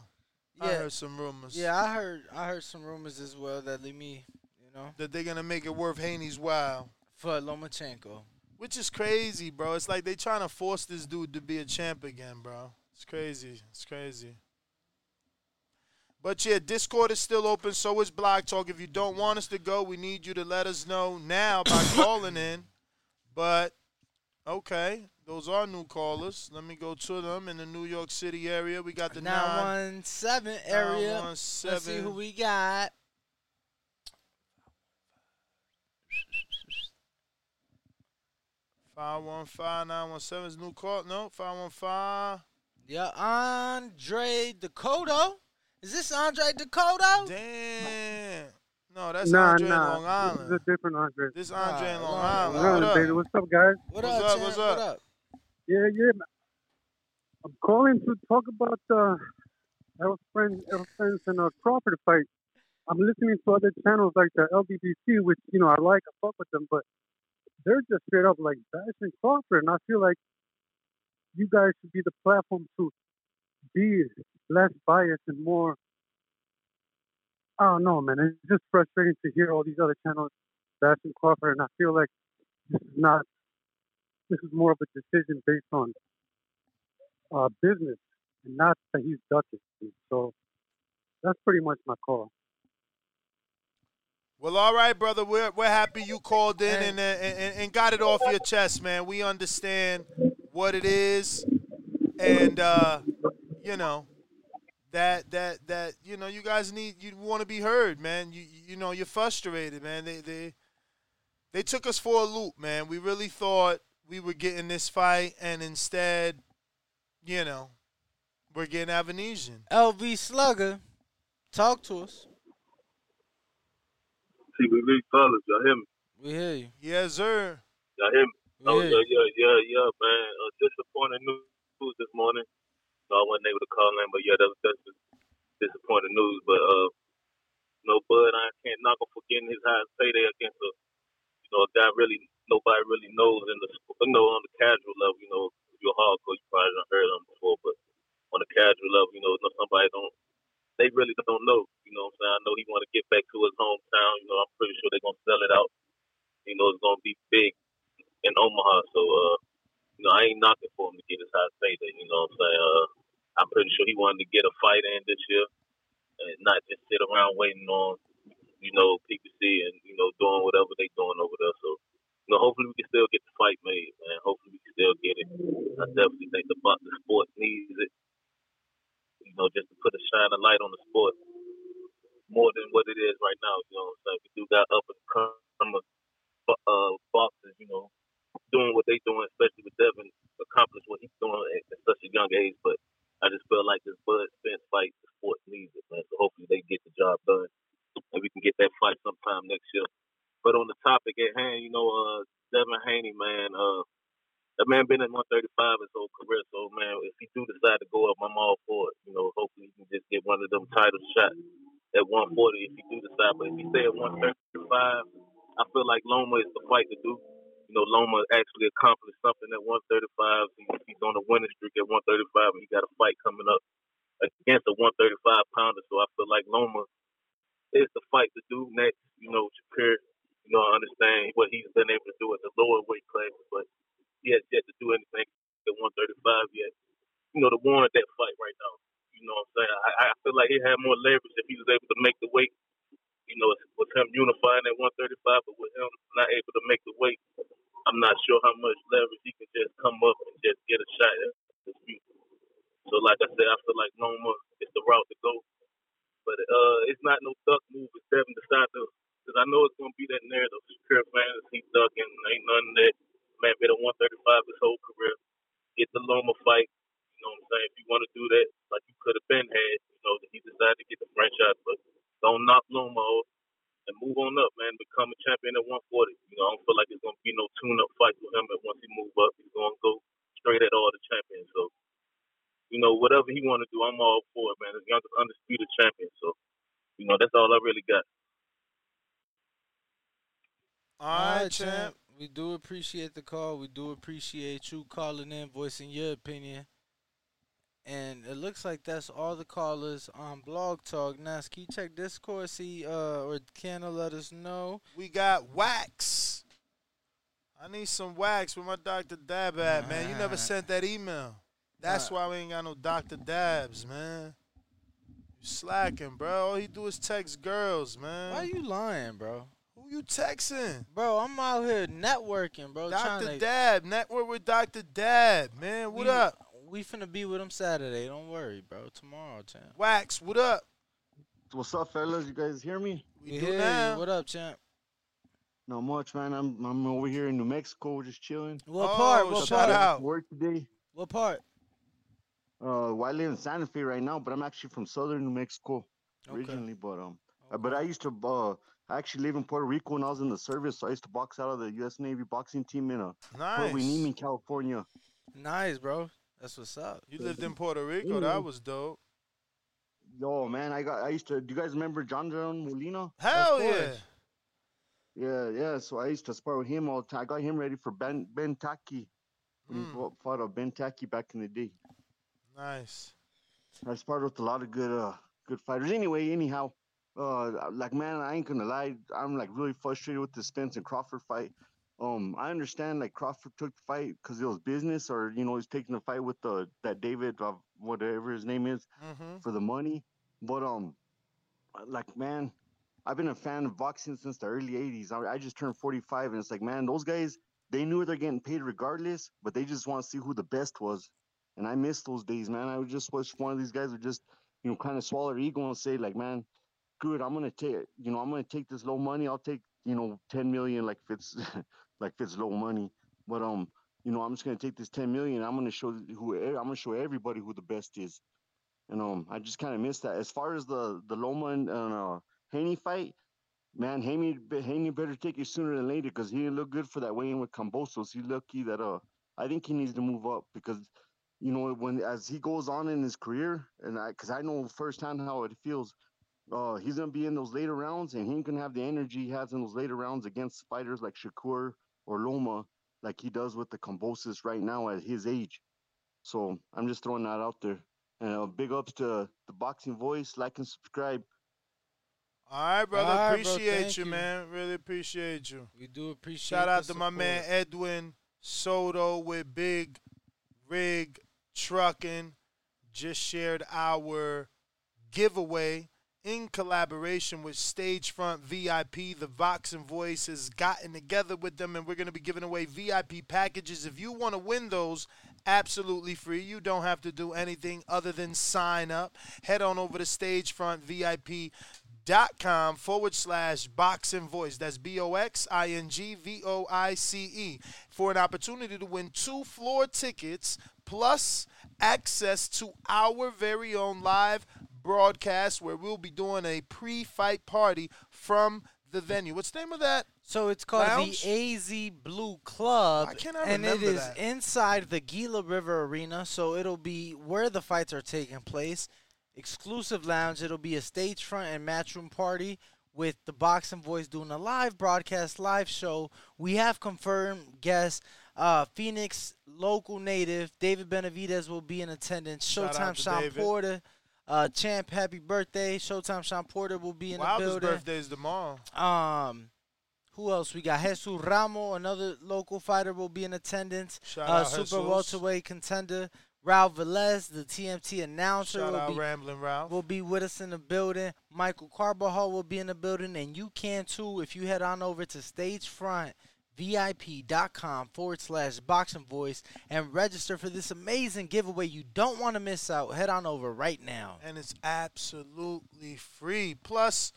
I Yeah. heard some rumors. Yeah, I heard I heard some rumors as well that leave me, you know, that they're gonna make it worth Haney's while. for Lomachenko. Which is crazy, bro. It's like they trying to force this dude to be a champ again, bro. It's crazy. It's crazy. But yeah, Discord is still open. So is Blog Talk. If you don't want us to go, we need you to let us know now by calling in. But okay, those are new callers. Let me go to them in the New York City area. We got the nine. 917 area. Let's see who we got. Five one five nine one seven is new call. No, five one five. Yeah, Andre Dakota. Is this Andre Dakota? Damn. No, that's nah, Andre nah. Long Island. This is a different Andre. This Andre in Long Long Island. Long What up? baby. What's up, guys? What What's up, up? champ? What's What up? up? Yeah, yeah. man. I'm calling to talk about uh, El Friends, El Friends and uh, Crawford fight. I'm listening to other channels like the LBBC, which you know I like, I fuck with them, but they're just straight up like bashing Crawford, and I feel like you guys should be the platform to be less biased and more. I don't know, man. It's just frustrating to hear all these other channels bashing Crawford, and I feel like this is not. This is more of a decision based on uh, business and not that he's ducking. So that's pretty much my call. Well, all right, brother. We're we're happy you called in and, uh, and and got it off your chest, man. We understand what it is, and uh, you know that that that you know you guys need you want to be heard, man. You you know you're frustrated, man. They they they took us for a loop, man. We really thought we were getting this fight, and instead, you know, we're getting Avanesyan. LV Slugger, talk to us. See, we big fellas, y'all hear me? We hear you. Yes, sir. Y'all hear me? Oh, yeah, yeah, yeah, yeah, man. Uh, disappointing news this morning. So I wasn't able to call in, but yeah, that was that's just disappointing news. But uh, no, Bud, I can't knock him for getting his highest payday against a, you know, a guy really nobody really knows in the, you know, on the casual level. You know, if you're hardcore, you probably done heard of him before, but on the casual level, you know, somebody don't, they really don't know. You know what I'm saying? I know he want to get back to his hometown. You know, I'm pretty sure they're gonna sell it out. You know, it's gonna be big in Omaha. So, uh, you know, I ain't knocking for him to get his high payday. You know what I'm saying? Uh, I'm pretty sure he wanted to get a fight in this year and not just sit around waiting on, you know, PBC and, you know, doing whatever they doing over there. So, you know, hopefully we can still get the fight made, man. Hopefully we can still get it. I definitely think the, the sport needs it, you know, just to put a shine a light on the sport more than what it is right now. You know what I'm saying? We do got up and coming uh, boxers, you know, doing what they doing, especially with Devin, accomplish what he's doing at, at such a young age. But I just feel like this Bud Spence fight, the sport needs it, man. So hopefully they get the job done and we can get that fight sometime next year. But on the topic at hand, you know, uh, Devin Haney, man, uh, that man been at 135 his whole career. So man, if he do decide to go up, I'm all for it. You know, hopefully he can just get one of them title shots at 140 if he do decide. But if he stay at 135, I feel like Loma is the fight to do. You know, Loma actually accomplished something at 135. He's on a winning streak at 135, and he got a fight coming up against a 135 pounder. So I feel like Loma is the fight to do next. You know, Shakur, you know, I understand what he's been able to do at the lower weight classes, but he has yet to do anything at 135 yet. You know, to warrant that fight right now. You know what I'm saying? I, I feel like he had more leverage if he was able to make the weight. You know, with him unifying at 135, but with him not able to make the weight, I'm not sure how much leverage he can just come up and just get a shot at this future. So, like I said, I feel like Loma is the route to go. But uh, it's not no duck move if Devin decide to, because I know it's gonna be that narrative. Fans, he ducking, ain't of that. Man, been a 135 his whole career. Get the Loma fight. You know what I'm saying? If you want to do that, like you could have been had, you know, he decided to get the franchise, but don't knock Loma off and move on up, man. Become a champion at 140. You know, I don't feel like it's gonna be no tune-up fight with him. And once he move up, he's gonna go straight at all the champions. So, you know, whatever he want to do, I'm all for it, man. The youngest undisputed champion. So, you know, that's all I really got. All right, champ. We do appreciate the call. We do appreciate you calling in, voicing your opinion. And it looks like that's all the callers on Blog Talk. Now, can you check Discord, see, uh, or can let us know? We got wax. I need some wax with my Dr. Dab at, man. You never sent that email. That's why we ain't got no Dr. Dabs, man. You slacking, bro. All he do is text girls, man. Why you lying, bro? Who you texting? Bro, I'm out here networking, bro. Dr. to- Dab. Network with Dr. Dab, man. What we, up? We finna be with him Saturday. Don't worry, bro. Tomorrow, champ. Wax, what up? What's up, fellas? You guys hear me? We do now. What up, champ? Not much, man. I'm I'm over here in New Mexico, just chilling. What part? What part? Out. Work today. What part? Uh, well, I live in Santa Fe right now, but I'm actually from southern New Mexico Okay. originally. But um, uh, but I used to uh, I actually live in Puerto Rico when I was in the service. So I used to box out of the U.S. Navy boxing team in uh, Port Nice. Hueneme, California. Nice, bro. That's what's up. You lived in Puerto Rico. That was dope. Yo, man, I got I used to. Do you guys remember John John Molina? Hell yeah. Yeah, yeah. So I used to spar with him all the time. I got him ready for Ben Ben Tackie when he Mm. fought, fought uh, Ben Tackie back in the day. Nice. I sparred with a lot of good uh good fighters. Anyway, anyhow, uh like man, I ain't gonna lie, I'm like really frustrated with the Spence and Crawford fight. Um, I understand like Crawford took the fight because it was business, or you know he's taking the fight with the that David uh, whatever his name is Mm-hmm. for the money. But um, like man, I've been a fan of boxing since the early '80s. I, I just turned 45, and it's like man, those guys they knew they're getting paid regardless, but they just want to see who the best was. And I miss those days, man. I would just wish one of these guys would just, you know, kind of swallow their ego and say, like, man, good, I'm gonna take, you know, I'm gonna take this low money. I'll take, you know, 10 million, like if it's, like if it's low money. But um, you know, I'm just gonna take this 10 million. I'm gonna show who, I'm gonna show everybody who the best is. And um, I just kind of miss that. As far as the the Loma and uh, Haney fight, man, Haney, Haney better take it sooner than later because he didn't look good for that weigh-in with Kambosos. He lucky that uh, I think he needs to move up because you know, when as he goes on in his career, and I, because I know firsthand how it feels, uh, he's gonna be in those later rounds, and he ain't gonna have the energy he has in those later rounds against fighters like Shakur or Loma, like he does with the Kambosos right now at his age. So I'm just throwing that out there. And uh, big ups to the Boxing Voice, like and subscribe. All right, brother. All right, appreciate thank you, you. man. Really appreciate you. We do appreciate Shout out the to my man Edwin Soto with Big Rig Trucking. Just shared our giveaway in collaboration with Stagefront VIP. The Vox and Voice has gotten together with them, and we're going to be giving away VIP packages. If you want to win those, absolutely free. You don't have to do anything other than sign up. Head on over to Stagefront VIP dot com forward slash box and voice that's b-o-x-i-n-g-v-o-i-c-e for an opportunity to win two floor tickets plus access to our very own live broadcast where we'll be doing a pre-fight party from the venue what's the name of that So it's called Lounge? the AZ Blue Club. Why can't and it remember is that? inside the Gila River Arena. So it'll be where the fights are taking place. exclusive lounge. It'll be a stage front and matchroom party with the Boxing Voice doing a live broadcast, live show. We have confirmed guests. Uh, Phoenix local native David Benavidez will be in attendance. Showtime Sean David. Porter. Uh, Champ, happy birthday. Showtime Sean Porter will be in Wilder's the building. birthday is tomorrow. Um, who else? We got Jesus Ramos, another local fighter, will be in attendance. Shout uh, Super Jesus. welterweight contender Ralph Velez, the TMT announcer, Shout will out be Rambling Ralph. will be with us in the building. Michael Carbajal will be in the building, and you can too if you head on over to stagefrontvip.com forward slash boxing voice and register for this amazing giveaway. You don't want to miss out. Head on over right now. and it's absolutely free. Plus,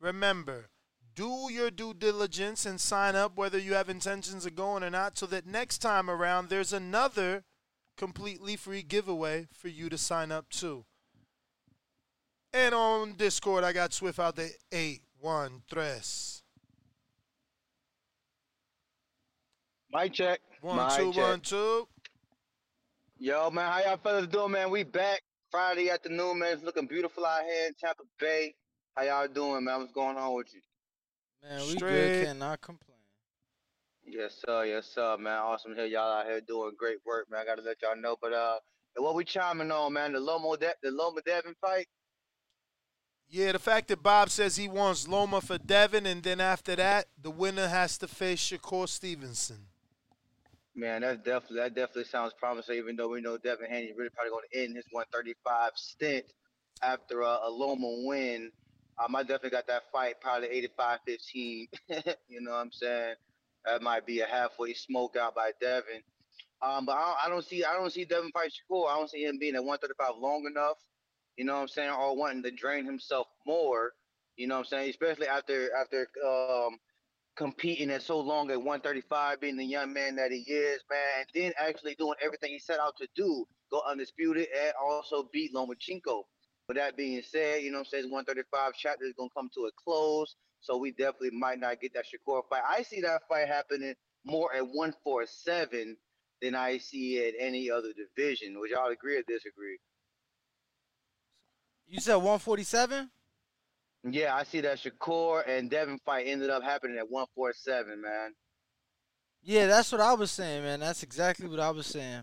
remember, do your due diligence and sign up whether you have intentions of going or not, so that next time around there's another completely free giveaway for you to sign up to. And on Discord, I got Swift out the eight one tres. Mic check. One Mic two check. one two. Yo, man, how y'all fellas doing, man? We back Friday afternoon, man. It's looking beautiful out here in Tampa Bay. How y'all doing, man? What's going on with you? Man, we Straight. good. Cannot complain. Yes, sir. Yes, sir, man. Awesome to hear y'all out here doing great work, man. I gotta let y'all know. But uh, what we chiming on, man? The Lomo, De- the Loma Devin fight. Yeah, the fact that Bob says he wants Loma for Devin, and then after that, the winner has to face Shakur Stevenson. Man, that's definitely that definitely sounds promising. Even though we know Devin Haney really probably going to end his 135 stint after a, a Loma win. Um, I definitely got that fight probably 85-15. you know what I'm saying? That might be a halfway smoke out by Devin. Um, but I don't, I don't see I don't see Devin fight Shakur. I don't see him being at 135 long enough. You know what I'm saying? Or wanting to drain himself more. You know what I'm saying? Especially after after um competing at so long at 135, being the young man that he is, man, and then actually doing everything he set out to do, go undisputed and also beat Lomachenko. With that being said, you know what I'm saying, 135 chapter is gonna come to a close, so we definitely might not get that Shakur fight. I see that fight happening more at 147 than I see at any other division. Would y'all agree or disagree? You said 147? Yeah, I see that Shakur and Devin fight ended up happening at 147, man. Yeah, that's what I was saying, man. That's exactly what I was saying.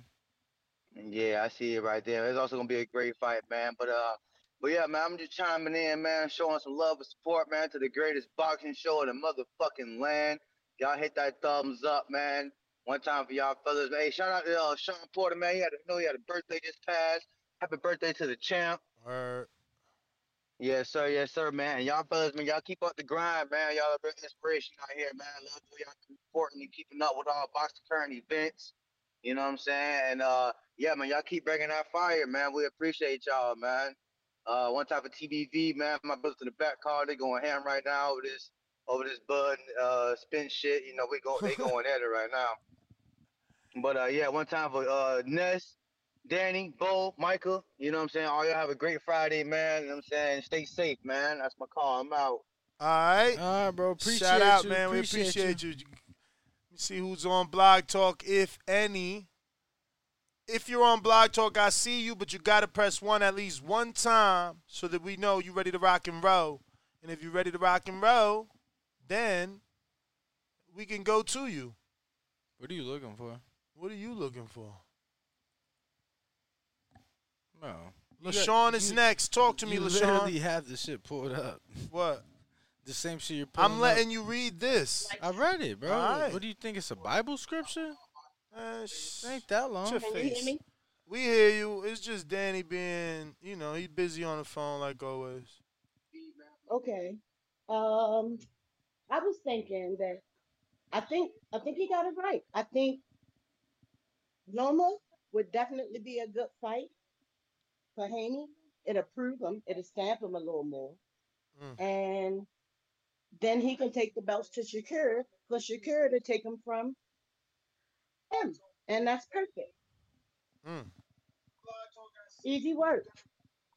Yeah, I see it right there. It's also gonna be a great fight, man. But uh, but yeah, man, I'm just chiming in, man, showing some love and support, man, to the greatest boxing show in the motherfucking land. Y'all hit that thumbs up, man. One time for y'all fellas. Hey, shout out to uh, Sean Porter, man. He had, I know he had a birthday just passed. Happy birthday to the champ. Word. Yes, sir. Yes, sir, man. Y'all fellas, man, y'all keep up the grind, man. Y'all are real inspiration out here, man. Love the way y'all supporting and keeping up with all boxing current events. You know what I'm saying? And uh, yeah, man, y'all keep bringing that fire, man. We appreciate y'all, man. Uh, one type of TBV, man. My brothers in the back car, they going ham right now over this, over this bud uh spin shit. You know, we go, they going at it right now. But uh, yeah, one time for uh Ness, Danny, Bo, Michael. You know what I'm saying? All y'all have a great Friday, man. You know what I'm saying? Stay safe, man. That's my call. I'm out. All right. All right, bro. Appreciate Shout out, you. man. Appreciate we appreciate you. Let me see who's on Blog Talk, if any. If you're on Blog Talk, I see you, but you got to press one at least one time so that we know you're ready to rock and roll. And if you're ready to rock and roll, then we can go to you. What are you looking for? What are you looking for? No. LaShawn is next. Talk to me, you LaShawn. literally have the shit pulled up. What? The same shit you're pulling I'm letting up. you read this. I read it, bro. All right. What do you think? It's a Bible scripture? Uh, sh- Ain't that long. Your face. We hear you. It's just Danny being, you know, he's busy on the phone like always. Okay. Um, I was thinking that I think I think he got it right. I think Loma would definitely be a good fight for Haney. It'll prove him. It'll stamp him a little more, and then he can take the belts to Shakur for Shakur to take them from him, and that's perfect. Mm. Easy work.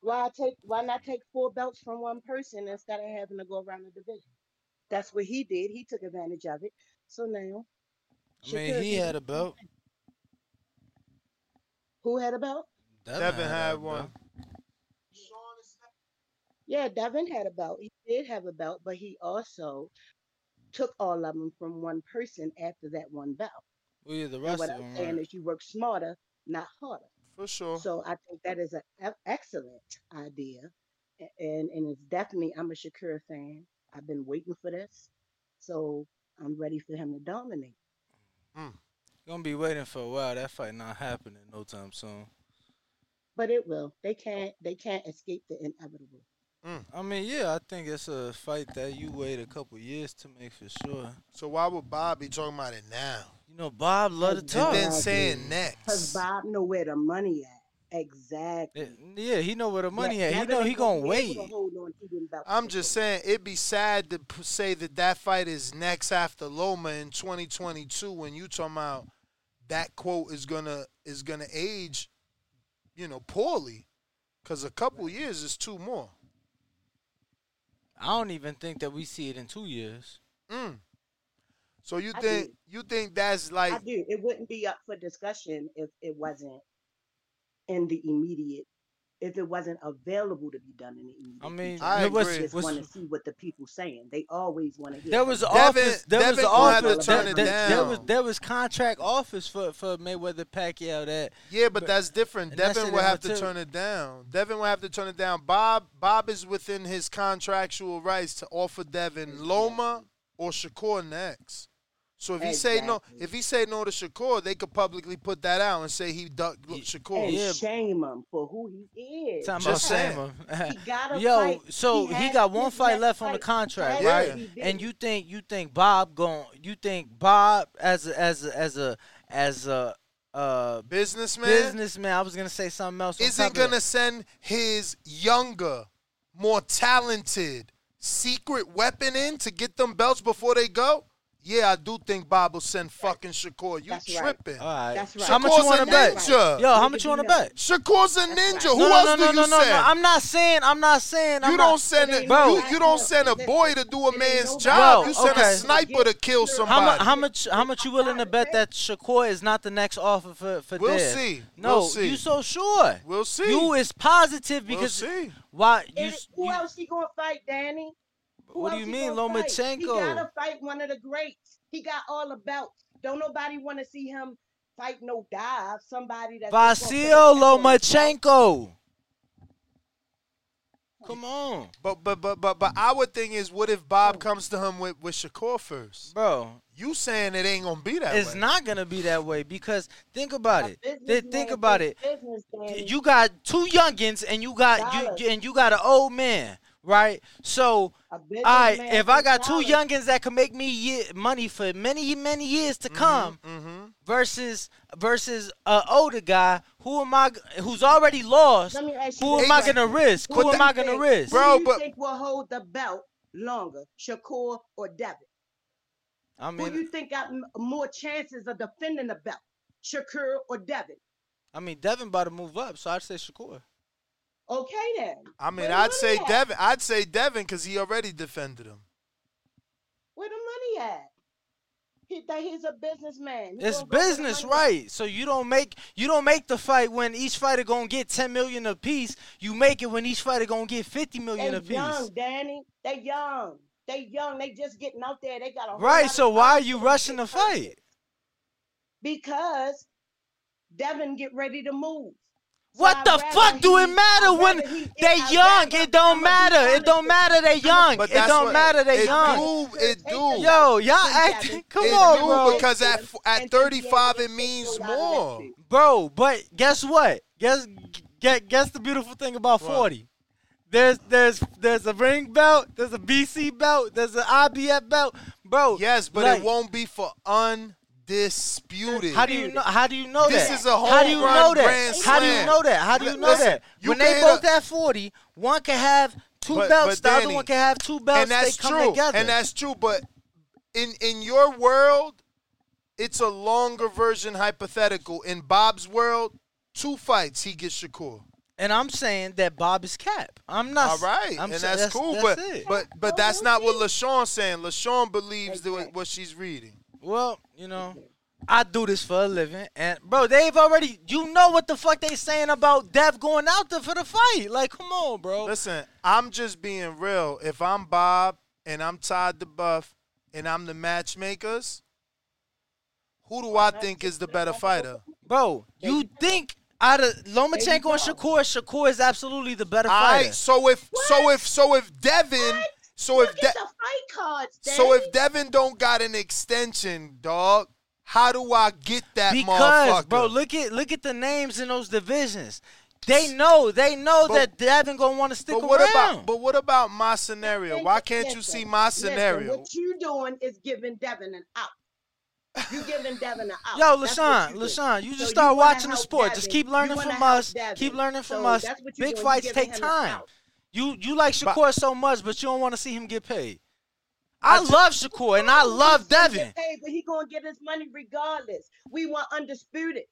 Why take why not take four belts from one person instead of having to go around the division? That's what he did. He took advantage of it. So now I mean, Shakur he had a belt. who had a belt? Devin, had one. Yeah, Devin had a belt. He did have a belt, but he also took all of them from one person after that one belt. Well, yeah, the And rest what of I'm them saying were. is you work smarter, not harder. For sure. So I think that is an excellent idea. And and it's definitely I'm a Shakur fan. I've been waiting for this. So I'm ready for him to dominate. Mm. Gonna be waiting for a while. That fight not happening no time soon. But it will. They oh. can't they can't escape the inevitable. Mm. I mean, yeah, I think it's a fight that you wait a couple years to make for sure. So why would Bob be talking about it now? You know, Bob love to talk. And then saying Because next. Because Bob know where the money at. Exactly. Eh, yeah, he know where the money Yeah, at. He know he gonna be able wait. Gonna I'm just saying it'd be sad to p- say that that fight is next after Loma in 2022 when you talking about that quote is gonna is gonna age, you know, poorly, because a couple years is two more. I don't even think that we see it in two years. Mm. So you I think do. you think that's like I do. It wouldn't be up for discussion if it wasn't in the immediate, if it wasn't available to be done in the evening. I mean. I there was- agree. just want to see what the people saying. They always want to hear. There was the Devin- office. There was Devin an gonna have to office. turn There, it there- there was there was contract offers for for Mayweather Pacquiao that Yeah, but that's different. and that's Devin will have to material. turn it down. Devin will have to turn it down. Bob Bob is within his contractual rights to offer Devin Loma or Shakur next. So if he say no, if he say no to Shakur, they could publicly put that out and say he ducked Shakur. and Yeah. shame him for who he is. Talking Just about saying. Sam. He gotta Yo, fight. so He he, got one fight next left on the contract, has right? to be big. And you think you think Bob going? you think Bob as a, as a, as a as a uh Businessman businessman. I was gonna say something else. isn't top of that. gonna send his younger, more talented secret weapon in to get them belts before they go. Yeah, I do think Bob will send fucking Shakur. You That's right. tripping? All right. That's right. How much you Shakur's a want to bet? ninja. Yo, how Look much you want to bet? Shakur's a ninja. right. Who no, else no, do you no, no, send? no. I'm not saying. I'm not saying. you I'm don't not, send It a Bro. you, you don't send a boy to do a man's job. Bro, you send okay. a sniper to kill How somebody. How much? How much you willing to bet that Shakur is not the next offer for for We'll Dez? see. No, We'll see. you so sure. We'll see. You is positive we'll because see. why you, And who you else he gonna fight, Danny? Who What do you mean, gonna fight? He Lomachenko? gotta fight one of the greats. He got all the belts. Don't nobody want to see him fight no dive. Somebody that just gonna put a Vasil check on his belt. Lomachenko? Come on, But but but but but our thing is, what if Bob oh. comes to him with with Shakur first? bro. You saying it ain't gonna be that It's way? not gonna be that way because think about A it. Th- think about it. Business, You got two youngins and you got Dollars. you and you got an old man, right? So I All right, if I got two dollars. youngins that can make me ye- money for many many years to come, Mm-hmm. versus versus a older guy, who am I Who's already lost? Let me ask you Who am I gonna risk? Who Who am I gonna think- risk? Who Bro, do you but- think will hold the belt longer, Shakur or Devin? I Who mean, you think got m- more chances of defending the belt, Shakur or Devin? I mean, Devin about to move up, so I'd say Shakur. Okay then. I mean, the I'd say at? Devin. I'd say Devin because he already defended him. Where the money at? He think he's a businessman. He It's gonna go where the business, right? So you don't make you don't make the fight when each fighter gonna get ten million apiece. You make it when each fighter gonna get fifty million They apiece. young, Danny. They young. They young. They just getting out there. They got a Right. So why are you rushing the fight? Because Devin get ready to move. So What I'd the fuck do it matter when they I'd young? It don't matter. It don't matter. They you. young. But It don't matter. They it young. do. It do. Yo, y'all acting. Come it on, do bro. because at at And to be able 35 it means those out of that more. Bro, but guess what? Guess guess, guess the beautiful thing about 40. There's there's there's a ring belt, there's a BC belt, there's an IBF belt. Bro, Yes, but like, it won't be for undisputed. How do you know how do you know This that? is a How do you home know that? grand How do you know that? How do you know listen, that? you When they both a- at 40, one can have two But- belts, but the other one can have two belts, and that's they come true. together. And that's true. But in in your world, it's a longer version hypothetical. In Bob's world, two fights he gets Shakur. And I'm saying that Bob is cap. I'm not. All right, I'm and sa- that's, cool. that's but it. but but that's not what LaShawn's saying. LaShawn believes that what she's reading. Well, you know, I do this for a living, and bro, they've already. You know what the fuck they saying about Dev going out there for the fight? Like, come on, bro. Listen, I'm just being real. If I'm Bob and I'm Todd duBoef and I'm the matchmakers, who do I think is the better fighter? Bro, you think out of Lomachenko and Shakur, Shakur is absolutely the better fighter. right. So if so if so if Devin so if Look De- at the fight cards, so if Devin don't got an extension, dog, how do I get that because, motherfucker? bro, look at look at the names in those divisions. They know, they know that Devin gonna want to stick but around. what about but what about my scenario? Why can't you see my Listen, scenario? what you doing is giving Devin an out. You giving Devin an out. Yo, That's LaShawn, you do. LaShawn, you So just start wanna watching the help sport. Just keep learning from us. Devin. Keep learning from So us. that's what you're Big doing. Fights take time. out. You you like Shakur so much, but you don't want to see him get paid. I, love Shakur and I love Devin. get paid, but he gonna get his money regardless. We want undisputed.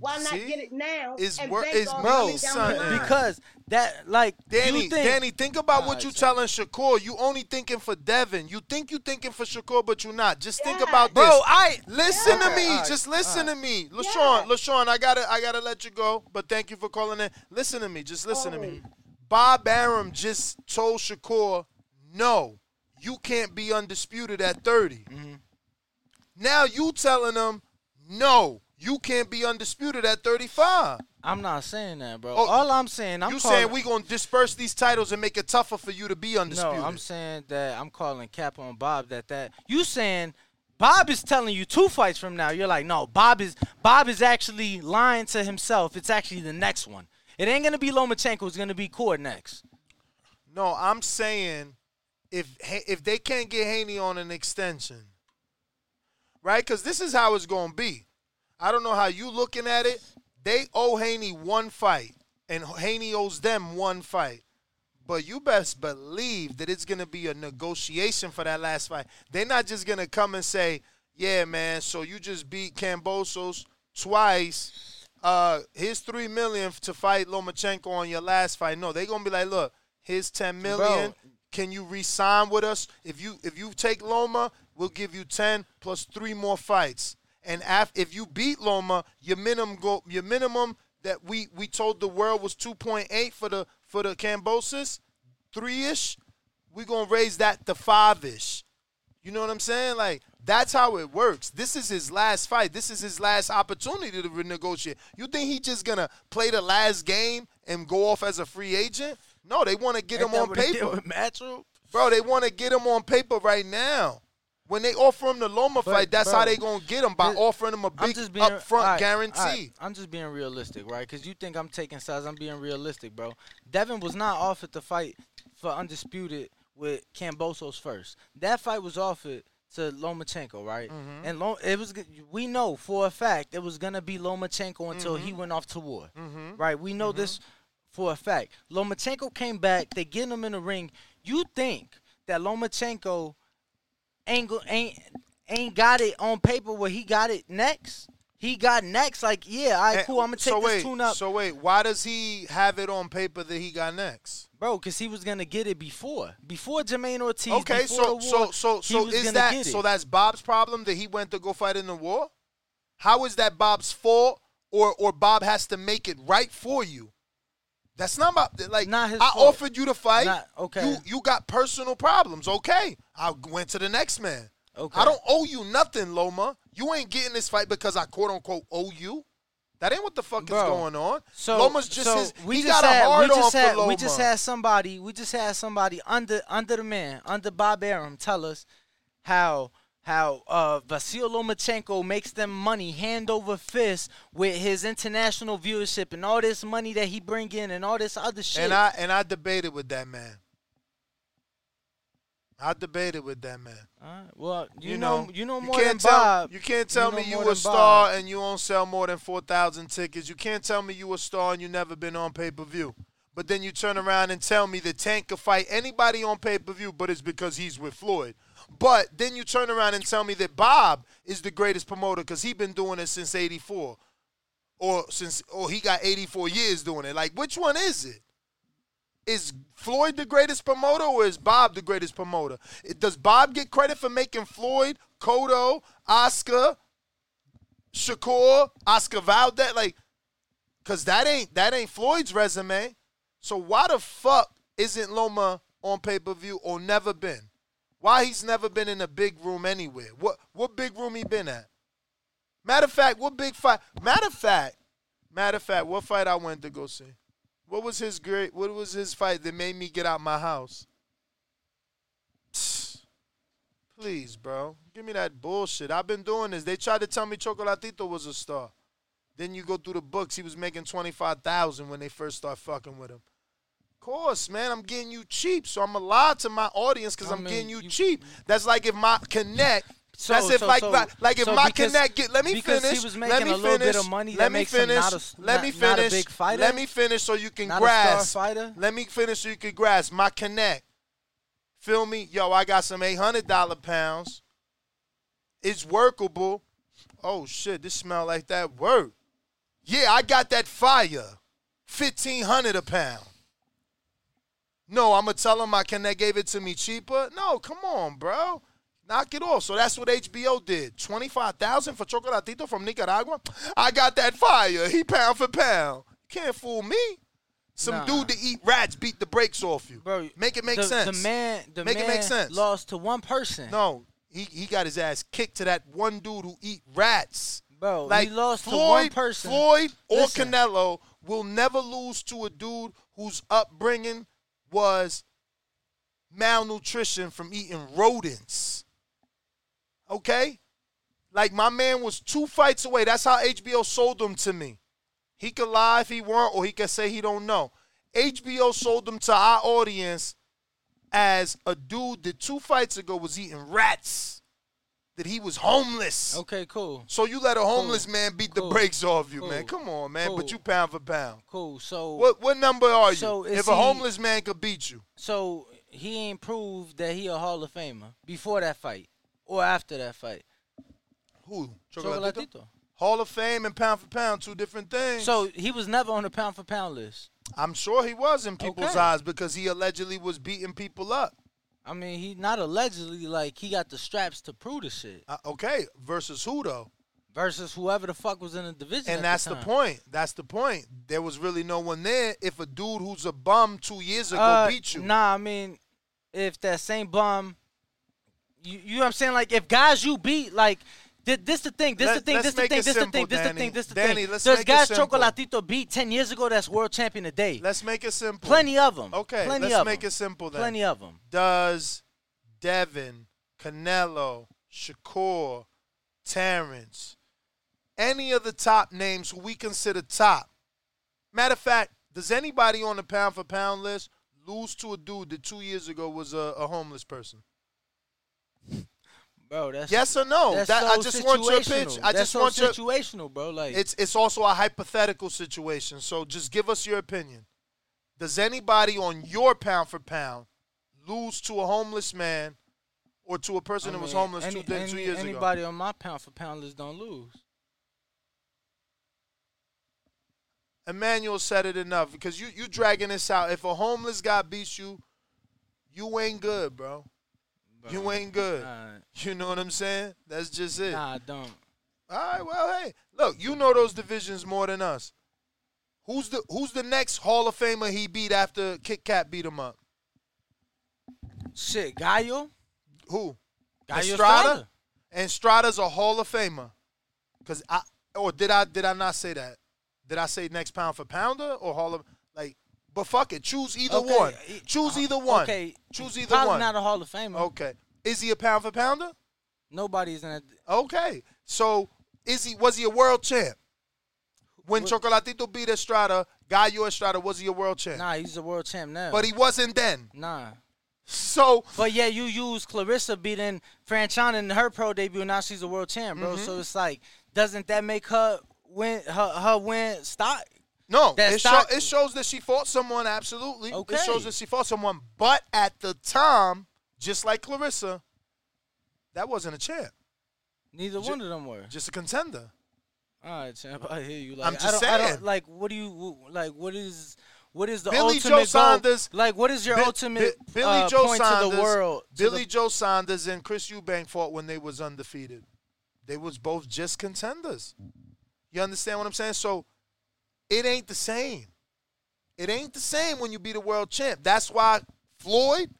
Why not get it now? It's and wor- it's off money, it down the son. Because that like Danny, you think, Danny, think about what you're telling Shakur. You only thinking for Devin. You think you thinking for Shakur, but you're not. Just think about this. Bro. I- listen to me. alright, Just listen alright. to me, Lashawn. Lashawn, I gotta, I gotta let you go. But thank you for calling in. Listen to me. Just listen to me. Oh. Bob Arum just told Shakur, no, you can't be undisputed at 30. Mm-hmm. Now you telling him, no, you can't be undisputed at 35. I'm not saying that, bro. Oh, All I'm saying, I'm you calling, saying we gonna disperse these titles and make it tougher for you to be undisputed? No, I'm saying that I'm calling cap on Bob that that you saying Bob is telling you two fights from now. You're like, no, Bob is Bob is actually lying to himself. It's actually the next one. It ain't gonna be Lomachenko. It's gonna be Cord next. No, I'm saying if if they can't get Haney on an extension, right? Because this is how it's gonna be. I don't know how you looking at it. They owe Haney one fight, and Haney owes them one fight. But you best believe that it's gonna be a negotiation for that last fight. They're not just gonna come and say, "Yeah, man, so you just beat Kambosos twice. Uh, here's three million to fight Lomachenko on your last fight." No, they're gonna be like, "Look, here's ten million. Can you re-sign with us? If you if you take Loma, we'll give you ten plus three more fights. And af- if you beat Loma, your minimum go your minimum that we we told the world was two point eight for the for the Kambosos, three ish. We're gonna raise that to five ish. You know what I'm saying? Like that's how it works. This is his last fight. This is his last opportunity to renegotiate. You think he just gonna play the last game and go off as a free agent? No, they want to get Ain't him on what they did paper. with Bro, they want to get him on paper right now. When they offer him the Loma But, fight, that's bro, how they gonna get him by this- offering him a I'm big just being upfront alright, guarantee. alright, I'm just being realistic, right? Because you think I'm taking sides. I'm being realistic, bro. Devin was not offered the fight for undisputed with Kambosos first. That fight was offered to Lomachenko, right? Mhm. And Lo- it was we know for a fact it was gonna be Lomachenko until he Mhm. went off to war, Mhm. right? We know this for a fact. Lomachenko came back. They get him in the ring. You think that Lomachenko ain't ain't ain't got it on paper where he got it next? He got next. Like, yeah, all right, cool. I'm gonna take so this wait, tune up, So wait, why does he have it on paper that he got next? Bro, because he was gonna get it before, before Jamaine Ortiz. Okay, so so war, so so was is that so that's Bob's problem that he went to go fight in the war? How is that Bob's fault or or Bob has to make it right for you? That's not my like Not his I fault. offered you to fight. Not- okay. You you got personal problems. Okay. I went to the next man. Okay. I don't owe you nothing, Loma. You ain't getting this fight because I quote unquote owe you. That ain't what the fuck Bro, is going on. So Loma's just so his. we he just got had, a hard we just on had, for Loma. We just had somebody. We just had somebody under under the man under Bob Arum tell us how how uh, Vasil Lomachenko makes them money hand over fist with his international viewership and all this money that he bring in and all this other shit. And I and I debated with that man. I debated with that man. Alright, well, you, You know, know, you know you more can't than tell, Bob. You can't tell know me you a star Bob. and you don't sell more than four thousand tickets. You can't tell me you a star and you never been on pay per view. But then you turn around and tell me that Tank could fight anybody on pay per view, but it's because he's with Floyd. But then you turn around and tell me that Bob is the greatest promoter because he been doing it since '84, or since or he got 84 years doing it. Like, which one is it? Is Floyd the greatest promoter or is Bob the greatest promoter? Does Bob get credit for making Floyd, Cotto, Oscar, Shakur, Oscar Valdez, like, cause that ain't that ain't Floyd's resume. So why the fuck isn't Loma on pay per view or never been? Why he's never been in a big room anywhere? What what big room he been at? Matter of fact, what big fight? Matter of fact, matter of fact, what fight I went to go see? What was his great? What was his fight that made me get out my house? Please, bro, give me that bullshit. I've been doing this. They tried to tell me Chocolatito was a star. Then you go through the books. He was making twenty five thousand when they first start fucking with him. Of course, man. I'm getting you cheap, so I'm a lie to my audience because I'm mean, getting you, cheap. That's like if my connect. So- that's if so- like so- like, like if so my because- connect get. Let me because he finish. was let making me a little finish. bit of money, let me finish. not a let me not- not a finish. big fighter? Let me finish so you can Not grasp. Let me finish so you can grasp my connect. Feel me? Yo, I got some eight hundred dollar pounds. It's workable. Oh shit, this smell like that work. Yeah, I got that fire. Fifteen hundred a pound. No, I'm gonna tell him my connect gave it to me cheaper. No, come on, bro. Knock it off. So that's what HBO did. Twenty five thousand for Chocolatito from Nicaragua. I got that fire. He pound for pound. You can't fool me. Some Nah. dude to eat rats beat the brakes off you. Bro, make it make the, sense. The man, the make man it make sense. lost to one person. No, he he got his ass kicked to that one dude who eat rats. Bro, like he lost to one person. Floyd or Listen. Canelo will never lose to a dude whose upbringing was malnutrition from eating rodents. Okay? Like my man was two fights away. That's how HBO sold them to me. He could lie if he weren't, or he could say he don't know. HBO sold them to our audience as a dude that two fights ago was eating rats. That he was homeless. Okay, cool. So you let a homeless man beat Cool. the brakes off you, man. Come on, man. But you pound for pound. Cool. So What what number are you? So if a he- homeless man could beat you, So he ain't proved that he a Hall of Famer before that fight or after that fight. who? Chocolatito. Hall of Fame and pound for pound, two different things. So he was never on the pound for pound list. I'm sure he was in people's Okay. eyes because he allegedly was beating people up. I mean, he not allegedly like he got the straps to prove the shit. Uh, okay, versus who though? Versus whoever the fuck was in the division. And that's the time. point. That's the point. There was really no one there. If a dude who's a bum two years ago Uh, beat you, Nah, I mean, if that same bum, you you know what I'm saying? Like if guys you beat, like thi- this the thing, this Let- the thing, this the thing, this the thing, this the thing, this the Danny, thing. let's There's make it guys simple. Chocolatito beat ten years ago that's world champion today. let's make it simple. Plenty of them. Okay, Plenty let's of make 'em. it simple then. Plenty of them. Does Devin, Canelo, Shakur, Terrence, any of the top names who we consider top? Matter of fact, does anybody on the pound for pound list lose to a dude that two years ago was a, a homeless person? Bro, that's Yes or no? That- so I just want your pitch. I That's just so want your situational, bro. Like it's it's also a hypothetical situation. So just give us your opinion. Does anybody on your pound for pound lose to a homeless man or to a person I that was homeless any- two, two any- years ago? Anybody on my pound for pound list don't lose. Emmanuel said it enough because you you dragging this out. If a homeless guy beats you, you ain't good, bro. You um, ain't good. Alright. You know what I'm saying? That's just it. Nah, I don't. All right, well, hey, look, you know those divisions more than us. Who's the Who's the next Hall of Famer he beat after Kit Kat beat him up? Shit, Gallo. Who? Gallo Estrada. Estrada. And Strada's a Hall of Famer. Cause I or did I did I not say that? Did I say next pound for pounder or Hall of like? But fuck it, choose either Okay, one. Choose uh, either one. Okay, choose either probably one. not a Hall of Famer. Okay, is he a pound for pounder? Nobody's in that. Okay, so is he? Was he a world champ? When Chocolatito beat Estrada, Gallo Estrada, was he a world champ? Nah, he's a world champ now. But he wasn't then. Nah. So, but yeah, you use Clarissa beating Franchon in her pro debut. Now she's a world champ, bro. Mhm. So it's like, doesn't that make her win? Her her win stock? No, it, show, it shows that she fought someone. Absolutely, Okay. it shows that she fought someone. But at the time, just like Clarissa, that wasn't a champ, Neither Ju- one of them were. just a contender. All right, champ. I hear you. Like, I'm I just I saying. like, what do you like? What is what is the Billy ultimate Joe goal? Like, what is your ultimate Bi- Billy uh, Joe point Saunders, to the world? Billy the- Joe Saunders and Chris Eubank fought when they was undefeated. They was both just contenders. You understand what I'm saying? So it ain't the same. It ain't the same when you beat a world champ. That's why Floyd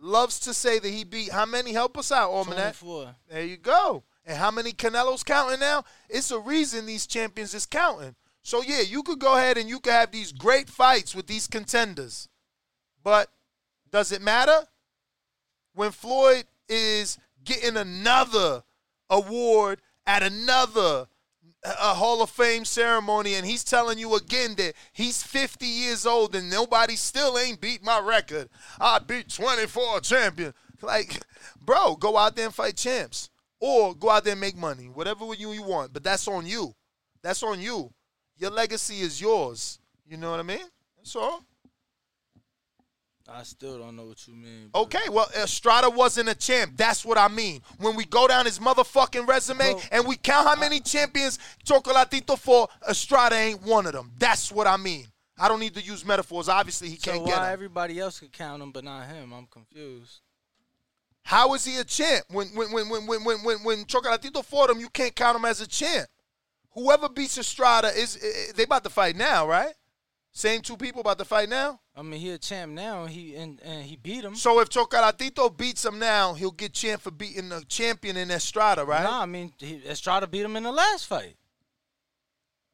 loves to say that he beat how many? Help us out, Almanac. 24. There you go. And how many Canelo's counting now? It's a reason these champions is counting. So yeah, you could go ahead and you could have these great fights with these contenders. But does it matter? When Floyd is getting another award at another a Hall of Fame ceremony and he's telling you again that he's 50 years old and nobody still ain't beat my record. I beat 24 champion. Like, bro, go out there and fight champs. Or go out there and make money. Whatever you, you want. But that's on you. That's on you. Your legacy is yours. You know what I mean? That's all. I still don't know what you mean. bro. Okay, well, Estrada wasn't a champ. That's what I mean. When we go down his motherfucking resume Bro, and we count how many champions Chocolatito for, Estrada ain't one of them. That's what I mean. I don't need to use metaphors. Obviously, he So can't why get 'em. everybody else could count him but not him? I'm confused. How is he a champ? When when when when when when when, when Chocolatito fought him, you can't count him as a champ. Whoever beats Estrada is eh, they about to fight now, right? Same two people about to fight now. I mean, he a champ now. and He and, and he beat him. So if Chocolatito beats him now, he'll get champ for beating the champion in Estrada, right? Nah, I mean, he, Estrada beat him in the last fight.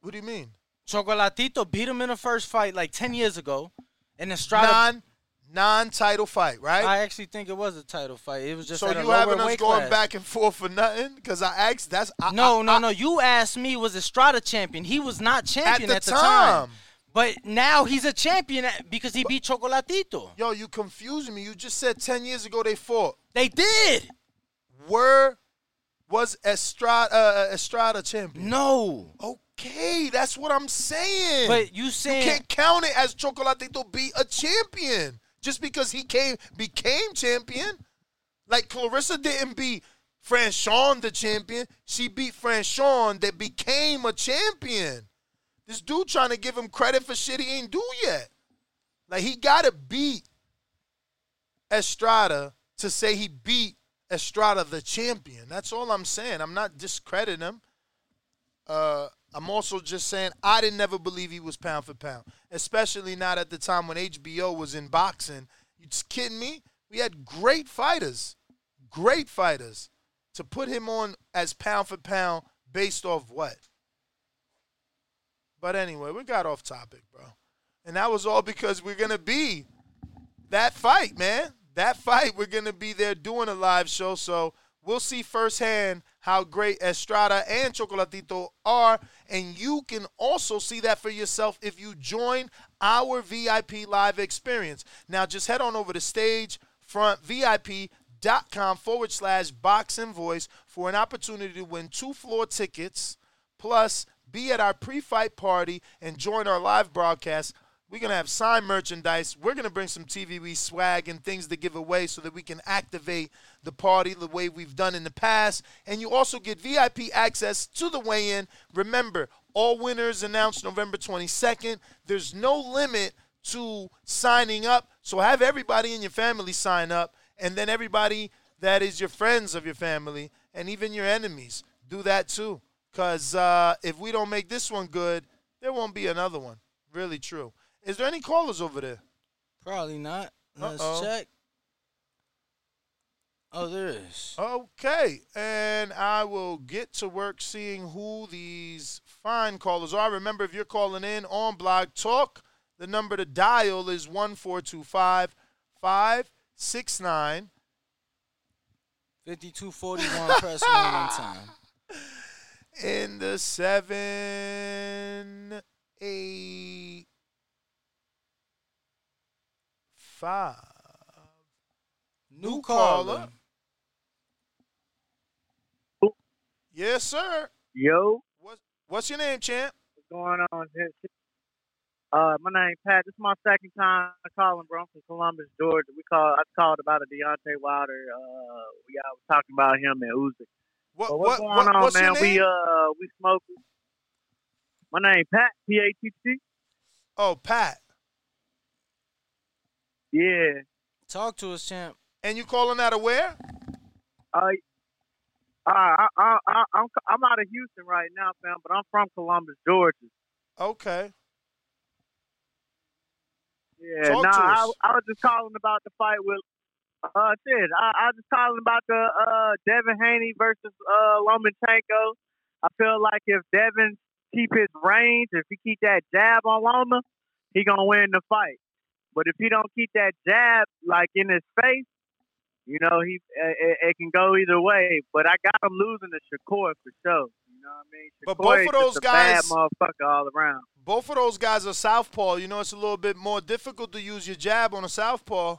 What do you mean? Chocolatito beat him in the first fight like ten years ago, and Estrada. Non non-title fight, right? I actually think it was a title fight. It was just so at a you having us going class. back and forth for nothing? Because I asked. That's I, no, I- no, I- no. You asked me was Estrada champion. He was not champion the at the, time. But now he's a champion because he beat Chocolatito. Yo, you confusing me. You just said ten years ago they fought. They did. Were was Estrada uh, Estrada champion? No. Okay, that's what I'm saying. But you saying- you can't count it as Chocolatito be a champion just because he came became champion. Like Clarissa didn't beat Franchon the champion. She beat Franchon that became a champion. This dude trying to give him credit for shit he ain't do yet. Like he gotta beat Estrada to say he beat Estrada the champion. That's all I'm saying. I'm not discrediting him. Uh, I'm also just saying I didn't never believe he was pound for pound, especially not at the time when HBO was in boxing. You just kidding me? We had great fighters, great fighters. To put him on as pound for pound based off what? But anyway, we got off topic, bro. And that was all because we're gonna be that fight, man. That fight, we're gonna be there doing a live show. So we'll see firsthand how great Estrada and Chocolatito are. And you can also see that for yourself if you join our VIP live experience. Now just head on over to stage front VIP.com forward slash boxing voice for an opportunity to win two floor tickets plus be at our pre-fight party and join our live broadcast. We're gonna have signed merchandise. We're gonna bring some TVB swag and things to give away so that we can activate the party the way we've done in the past. And you also get VIP access to the weigh-in. Remember, all winners announced November 22nd. There's no limit to signing up, so have everybody in your family sign up, and then everybody that is your friends of your family and even your enemies do that too. Because uh, if we don't make this one good, there won't be another one. Really true. Is there any callers over there? Probably not. Let's Uh-oh. check. Oh, there is. Okay, and I will get to work seeing who these fine callers are. Remember, if you're calling in on Blog Talk, the number to dial is 1425 569 5241. press one one time. in the seven, eight, five. New caller. Yes, sir. Yo, What's what's your name, champ? what's going on? Uh, my name Pat. This is my second time calling, bro. I'm from Columbus, Georgia. We called. I called about a Deontay Wilder. Uh, we I was talking about him and Usyk. What, But what's what- going what- on, what's man? We uh we smoking. My name Pat. P A T T. Oh, Pat. Yeah. Talk to us, champ. And you calling out of where? Uh, Uh, I, I, I, I'm I'm out of Houston right now, fam, but I'm from Columbus, Georgia. Okay. Yeah, Talk nah, to I. I was just calling about the fight with. Uh, shit, I, I was just calling about the uh Devin Haney versus uh Lomachenko. I feel like if Devin keep his range, if he keep that jab on Loma, he gonna win the fight. But if he don't keep that jab like in his face, you know he it, it can go either way. But I got him losing to Shakur for sure. You know what I mean? But both is of those guys- motherfucker all around. Both of those guys are southpaw. You know, it's a little bit more difficult to use your jab on a southpaw.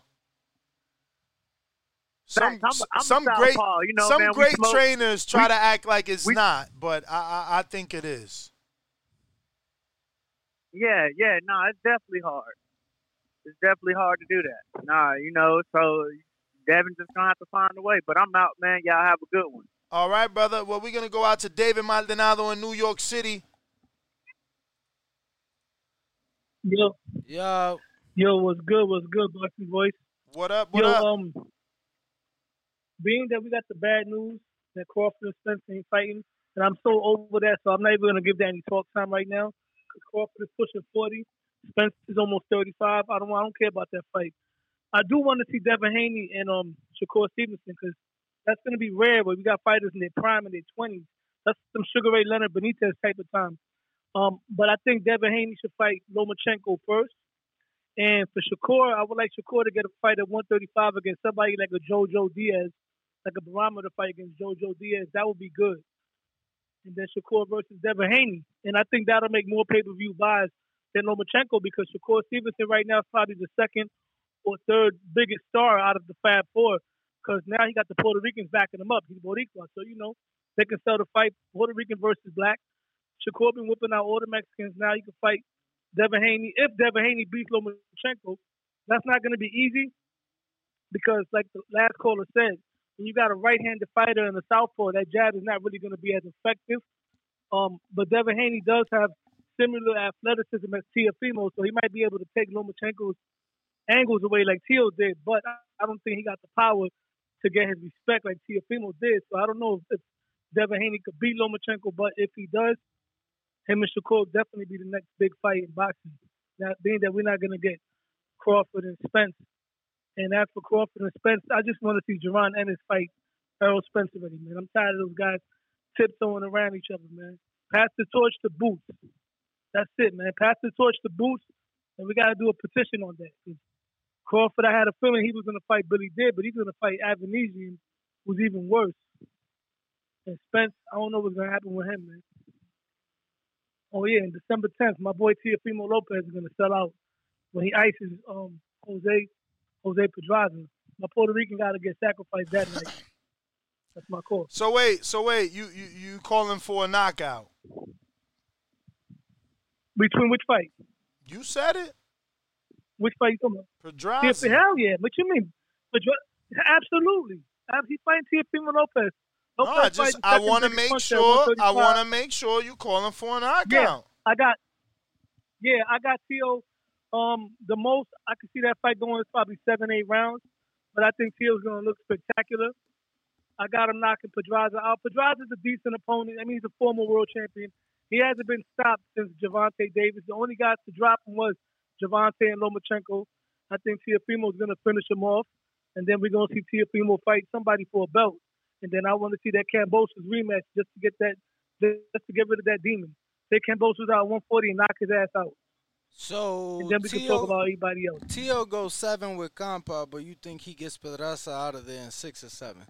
Some I'm- I'm some great southpaw, you know, some man, great smoke- trainers try we- to act like it's we- not, but I, I I think it is. Yeah, yeah, no, it's definitely hard. It's definitely hard to do that. Nah, you know, so Devin just gonna have to find a way. But I'm out, man. Y'all have a good one. All right, brother. Well, we're gonna go out to David Maldonado in New York City. Yo, Yo, yo, what's good? What's good, Bucky Voice? What up? What yo, up? um, being that we got the bad news that Crawford and Spence ain't fighting, and I'm so over that, so I'm not even gonna give that any talk time right now. Cause Crawford is pushing 40, Spence is almost 35. I don't, I don't care about that fight. I do want to see Devin Haney and um Shakur Stevenson because that's gonna be rare. But we got fighters in their prime in their 20s. That's some Sugar Ray Leonard Benitez type of time. Um, but I think Devin Haney should fight Lomachenko first. And for Shakur, I would like Shakur to get a fight at 135 against somebody like a JoJo Diaz, like a barometer fight against JoJo Diaz. That would be good. And then Shakur versus Devin Haney. And I think that'll make more pay per view buys than Lomachenko because Shakur Stevenson right now is probably the second or third biggest star out of the Fab Four because now he got the Puerto Ricans backing him up. He's Boricua. So, you know, they can sell the fight Puerto Rican versus black. Shakur been whipping out all the Mexicans. Now he can fight Devin Haney. If Devin Haney beats Lomachenko, that's not going to be easy because, like the last caller said, when you got a right-handed fighter in the southpaw, that jab is not really going to be as effective. Um, but Devin Haney does have similar athleticism as Teofimo, so he might be able to take Lomachenko's angles away like Teo did. But I, don't think he got the power to get his respect like Teofimo did. So I don't know if, Devin Haney could beat Lomachenko, but if he does, him and Shakur definitely be the next big fight in boxing. Now, being that we're not going to get Crawford and Spence. And as for Crawford and Spence, I just want to see Jaron Ennis fight Errol Spence already, man. I'm tired of those guys tiptoeing around each other, man. Pass the torch to Boots. That's it, man. Pass the torch to Boots, and we got to do a petition on that. Crawford, I had a feeling he was going to fight Billy Did, but he's going to fight Avanesyan, who's even worse. And Spence, I don't know what's going to happen with him, man. Oh yeah, and December 10th, my boy Teofimo Lopez is gonna sell out when he ices um Jose Jose Pedraza. My Puerto Rican got to get sacrificed that night. That's my call. So wait, so wait, you you you calling for a knockout? Between which fight? You said it. Which fight you talking about? Pedraza. Teofimo, hell yeah. What you mean? Pedra- Absolutely. Ab- He's fighting Teofimo Lopez. No, Lopez I just I want to make sure I want to make sure you calling for a knockout. Yeah, I got. Yeah, I got Tio. Um, the most I can see that fight going is probably seven, eight rounds, but I think Tio's going to look spectacular. I got him knocking Pedraza out. Pedraza's a decent opponent. I mean, he's a former world champion. He hasn't been stopped since Gervonta Davis. The only guys to drop him was Javante and Lomachenko. I think Teofimo's going to finish him off, and then we're going to see Teofimo fight somebody for a belt. And then I want to see that Kambosos rematch just to get that, just to get rid of that demon. Take Kambosos out at 140 and knock his ass out. So And then we can talk about everybody else. Tio goes seven with Campa, but you think he gets Pedraza out of there in six or seven?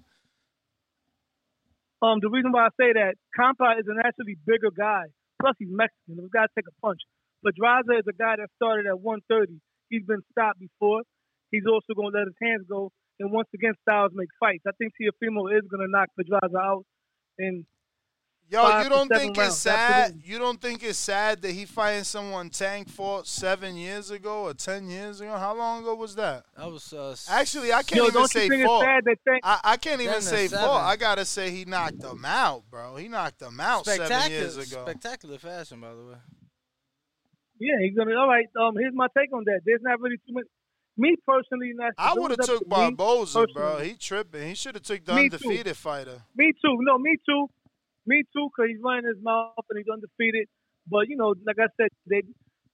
Um, the reason why I say that, Campa is an actually bigger guy. Plus, he's Mexican. He's got to take a punch. Pedraza is a guy that started at 130. He's been stopped before. He's also going to let his hands go. And once again, styles make fights. I think Teofimo is going to knock Pedraza out. And Yo, five you don't think rounds. it's sad? Absolutely. You don't think it's sad that he fighting someone Tank fought seven years ago or ten years ago? How long ago was that? That was uh, Actually, I can't Yo, even don't say you fought. it's sad that Tank? I, I can't even say seven. fought. I gotta say he knocked them out, bro. He knocked them out seven years ago. spectacular fashion, by the way. Yeah, he's gonna. All right. Um, here's my take on that. There's not really too much. me personally, and that's I would have took to Barboza, bro. personally- He tripping. He should have took the Me too. undefeated fighter. Me too. No, me too. Me too, because he's running his mouth and he's undefeated. But you know, like I said, they,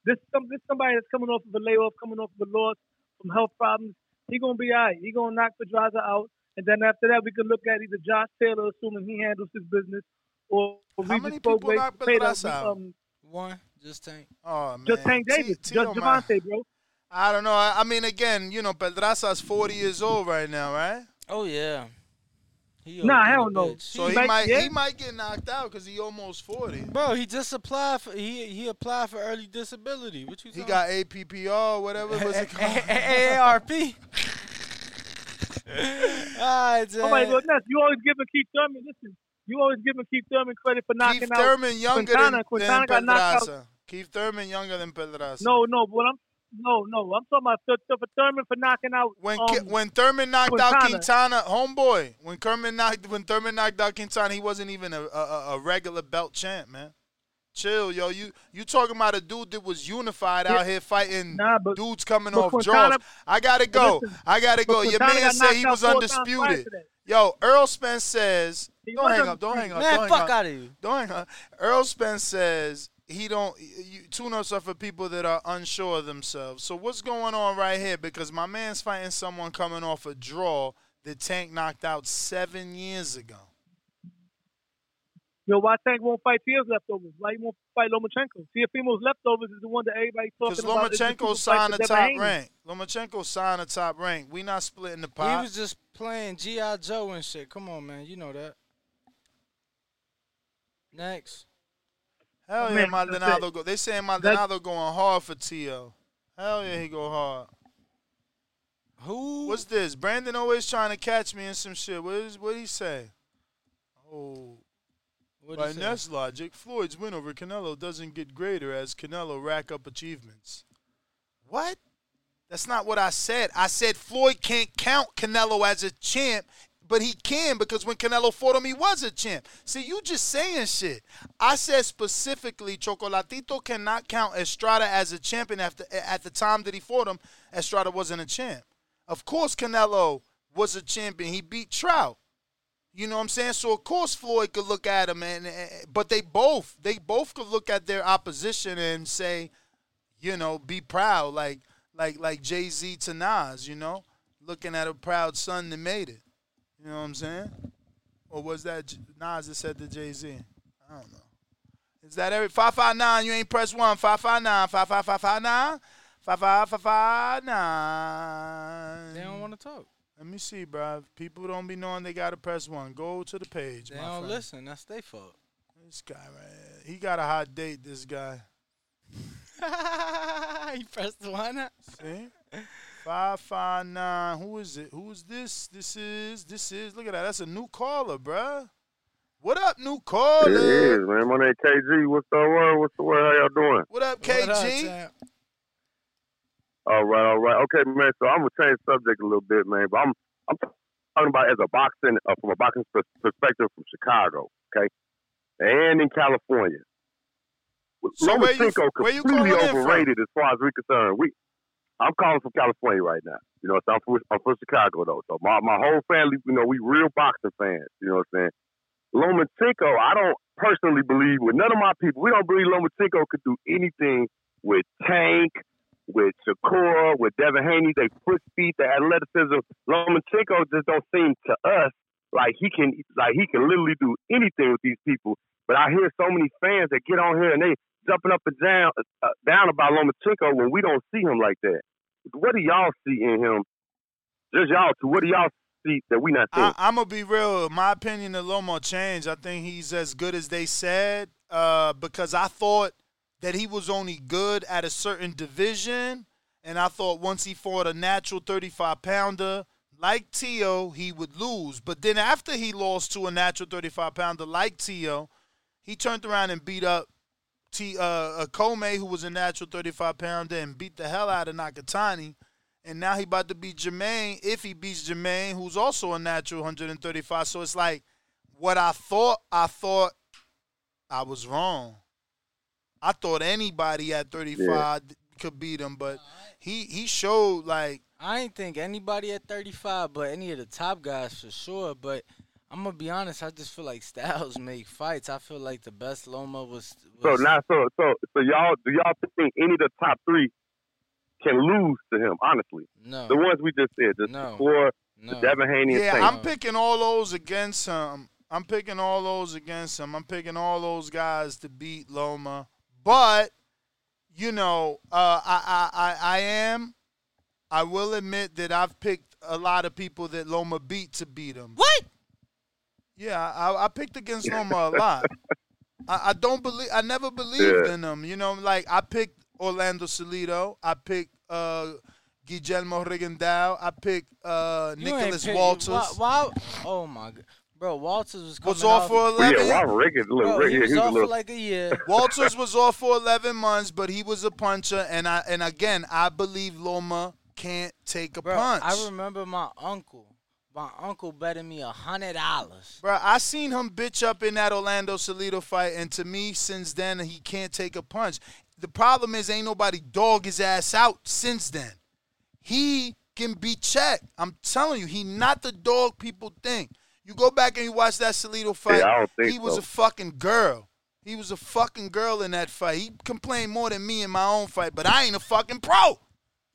this some this somebody that's coming off of a layoff, coming off of a loss from health problems. He gonna be alright. He gonna knock Pedraza out, and then after that, we can look at either Josh Taylor, assuming he handles his business, or or How Regis many people Prograis, knocked Pedraza out? Um, One, just tank. Oh man, just Tank T- Davis, Tito, just. Gervonta, bro. I don't know. I, I mean, again, you know, Pedraza's 40 years old right now, right? Oh yeah. He Nah, old than hell no. bitch. So He he might- might yeah. he might get knocked out because he almost 40. Bro, he just applied for he he applied for early disability. What you He talking got APPR, whatever was it called? AARP. Alright, Oh my goodness, you always giving Keith Thurman. Listen, you always giving Keith Thurman credit for knocking Keith out Thurman younger Quintana. than, Quintana than got knocked out. Pedraza. Keith Thurman younger than Pedraza. No, no, but I'm no, no. I'm talking about Th- Th- for Thurman for knocking out. When um, Ki- when Thurman knocked out Quintana. Quintana, homeboy. When Kerman knocked when Thurman knocked out Quintana, he wasn't even a, a, a regular belt champ, man. Chill, yo. You you talking about a dude that was unified out here fighting dudes coming but off Quintana- draws. I gotta go. listen, I gotta go. Your Quintana man said he was out four times prior undisputed. Yo, Errol Spence says. He Don't hang up. Don't hang up. Man, don't fuck hang up. outta you. Don't hang up. Errol Spence says he don't. You, tune-ups are for people that are unsure of themselves. So what's going on right here? Because my man's fighting someone coming off a draw that Tank knocked out seven years ago. Yo, why Tank won't fight Tia's leftovers? Why he won't fight Lomachenko? Teofimo's leftovers is the one that everybody's talking Because about. It's the Lomachenko signed for the top Haney. rank. Lomachenko signed the top rank. We not splitting the pot. He was just playing G.I. Joe and shit. Come on, man. You know that. Next. Hell Oh, yeah, man, Maldonado. Go, they saying Maldonado going hard for Tio. Hell yeah, he go hard. Who? What's this? Brandon always trying to catch me in some shit. What is what he say? Oh. What'd By? Ness logic, Floyd's win over Canelo doesn't get greater as Canelo rack up achievements. What? That's not what I said. I said Floyd can't count Canelo as a champ, but he can because when Canelo fought him, he was a champ. See, you just saying shit. I said specifically, Chocolatito cannot count Estrada as a champion after at the time that he fought him. Estrada wasn't a champ. Of course, Canelo was a champion. He beat Trout. You know what I'm saying? So of course Floyd could look at him, and but they both they both could look at their opposition and say, you know, be proud, like like like Jay Z to Nas, you know, looking at a proud son that made it. You know what I'm saying? Or was that Nas that said to Jay Z? I don't know. Is that every five five nine? You ain't press one. Five five nine. Five five five five nine. Five five five five nine. They don't want to talk. Let me see, bruv. People don't be knowing they gotta press one. Go to the page. They don't friend. listen. That's their fault. This guy, right? He got a hot date. This guy. he pressed one. See? Five five nine. Who is it? Who is this? This is. This is. Look at that. That's a new caller, bruh. What up, new caller? is, man. My name KG. What's the word? What's the word? How y'all doing? What up, KG? All right, all right. Okay, man. So I'm gonna change subject a little bit, man. But I'm I'm talking about as a boxing uh, from a boxing perspective from Chicago, okay, and in California. So where you- Lomachenko where you completely calling in from? overrated as far as we're concerned. We, I'm calling from California right now. You know, so I'm from, I'm from Chicago though. So my my whole family, you know, we real boxing fans. You know what I'm saying? Lomachenko, I don't personally believe with none of my people. We don't believe Lomachenko could do anything with Tank, with Shakur, with Devin Haney. They foot speed, the athleticism. Lomachenko just don't seem to us like he can like he can literally do anything with these people. But I hear so many fans that get on here and they jumping up and down uh, down about Lomachenko when we don't see him like that. What do y'all see in him? Just y'all two. What do y'all see that we not seeing? I, I'm gonna be real. My opinion of Loma changed. I think he's as good as they said. Uh, because I thought that he was only good at a certain division, and I thought once he fought a natural 35 pounder like Tio, he would lose. But then after he lost to a natural 35 pounder like Tio, he turned around and beat up T uh, uh Commey, who was a natural 35 pounder, and beat the hell out of Nakatani. And now he about to beat Jamaine if he beats Jamaine, who's also a natural 135. So it's like what I thought, I thought I was wrong. I thought anybody at 35 could beat him, but he he showed like I ain't think anybody at 35, but any of the top guys for sure. But I'm gonna be honest, I just feel like Styles make fights. I feel like the best Loma was. So was now, so so so y'all do y'all think any of the top three can lose to him? Honestly, no. the ones we just said, the No. four, No. the Devin Haney yeah, Tank. I'm picking all those against him. I'm picking all those against him. I'm picking all those guys to beat Loma. But you know, uh, I, I I I am. I will admit that I've picked a lot of people that Loma beat to beat him. What? Yeah, I, I picked against Loma a lot. I, I don't believe. I never believed Yeah. in him. You know, like I picked Orlando Salido. I picked uh, Guillermo Rigondeaux. I picked uh, You Nicholas pick- Walters. Why, why- Oh my god, bro, Walters was coming was off off- for Well, 11. yeah, Robert Riggins, little Bro, Riggins, he was he was a off for like a year. Walters was off for 11 months, but he was a puncher. And I and again, I believe Loma can't take a Bro, punch. I remember my uncle. My uncle betting me a hundred dollars. Bro, I seen him bitch up in that Orlando Salido fight, and to me, since then, he can't take a punch. The problem is, ain't nobody dog his ass out since then. He can be checked. I'm telling you, he not the dog people think. You go back and you watch that Salido fight. Yeah, I don't think he was so. a fucking girl. He was a fucking girl in that fight. He complained more than me in my own fight, but I ain't a fucking pro.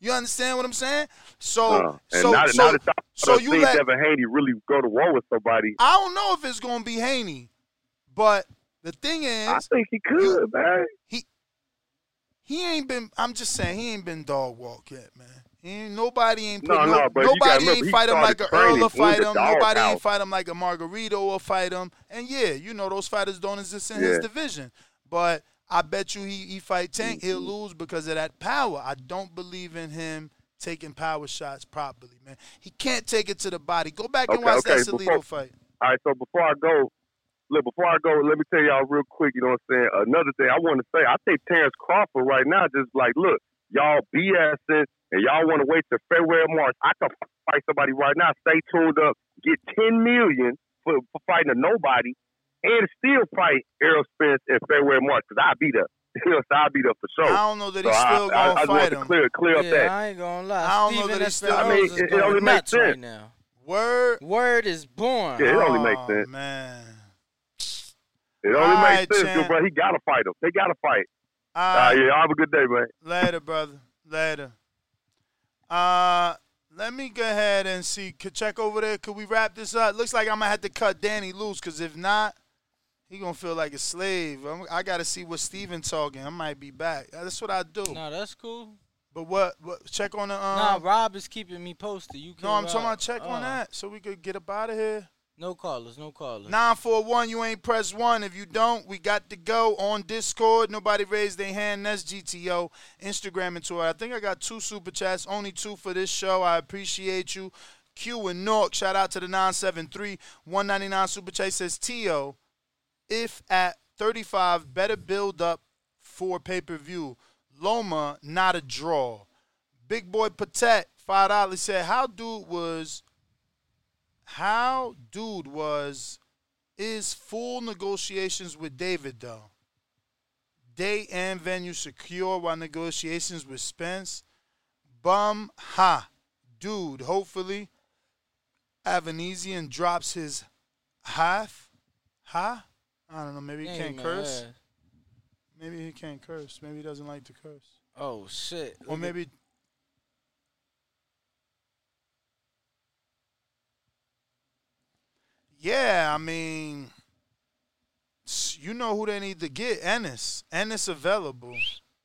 You understand what I'm saying? So, Uh, so, now, so, y'all so you let Devin Haney really go to war with somebody, I don't know if it's gonna be Haney, but the thing is, I think he could, man. He he ain't been. I'm just saying he ain't been dog walk yet, man. He ain't, nobody ain't put no, you gotta nobody remember, ain't fight him like a Earl or fight him. Nobody doghouse. ain't fight him like a Margarito or fight him. And yeah, you know those fighters don't exist in his division. But I bet you he, he fight Tank, he'll lose because of that power. I don't believe in him taking power shots properly, man. He can't take it to the body. Go back and watch okay, that Salido before- fight. All right, so before I go, look, before I go, let me tell y'all real quick, you know what I'm saying? Another thing I want to say, I think Terrence Crawford right now just like, look, y'all BSing and y'all want to wait till February, or March. I could fight somebody right now, stay tuned up, get 10 million for, for fighting a nobody, and still fight Errol Spence in February, March, because I'll be there. You know, so I'll be there for sure. I don't know that he's I- still I, gonna I, just fight want to him. clear, clear up yeah, that. I ain't gonna lie. I don't know that he's still- I mean, is it- it going only makes nuts right sense. now. Word. Word is born. Yeah, it only makes Oh, sense. man. It only All makes right, sense, champ. bro. He got to fight him. They got to fight. All Uh, yeah, have a good day, man. Later, brother. Later. Uh, let me go ahead and see. Could check over there. Could we wrap this up? Looks like I'm gonna have to cut Danny loose, cause if not, he gonna feel like a slave. I'm, I gotta see what Steven talking. I might be back. Uh, That's what I do. No, that's cool. But what? What? Check on the. Um, nah, Rob is keeping me posted. You can. no, I'm talking Rob. about check on Oh. that, so we could get up out of here. No callers, no callers. 941, you ain't press one. If you don't, we got to go on Discord. Nobody raised their hand. That's GTO. Instagram and Twitter. I think I got two super chats, only two for this show. I appreciate you. Q and Nork, shout out to the 973 199 super chat says T.O. If at 35, better build up for pay per view. Loma, not a draw. Big boy Patek, $5 said, How dude was how dude was is full negotiations with David though. Day and venue secure while negotiations with Spence. Bum ha. Dude, hopefully Avanesyan drops his half. Ha? I don't know, maybe he Hey, can't man. curse. Maybe he can't curse. Maybe he doesn't like to curse. Oh shit. Or maybe Yeah, I mean, s- you know who they need to get. Ennis. Ennis available.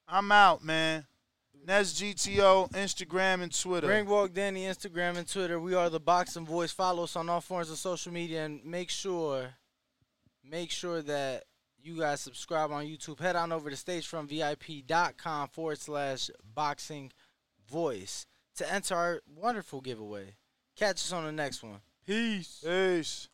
I'm out, man. That's GTO, Instagram, and Twitter. Ring Walk Danny, Instagram and Twitter. We are the Boxing Voice. Follow us on all forms of social media and make sure, make sure that you guys subscribe on YouTube. Head on over to stagefrontvip.com forward slash boxing voice to enter our wonderful giveaway. Catch us on the next one. Peace. Peace.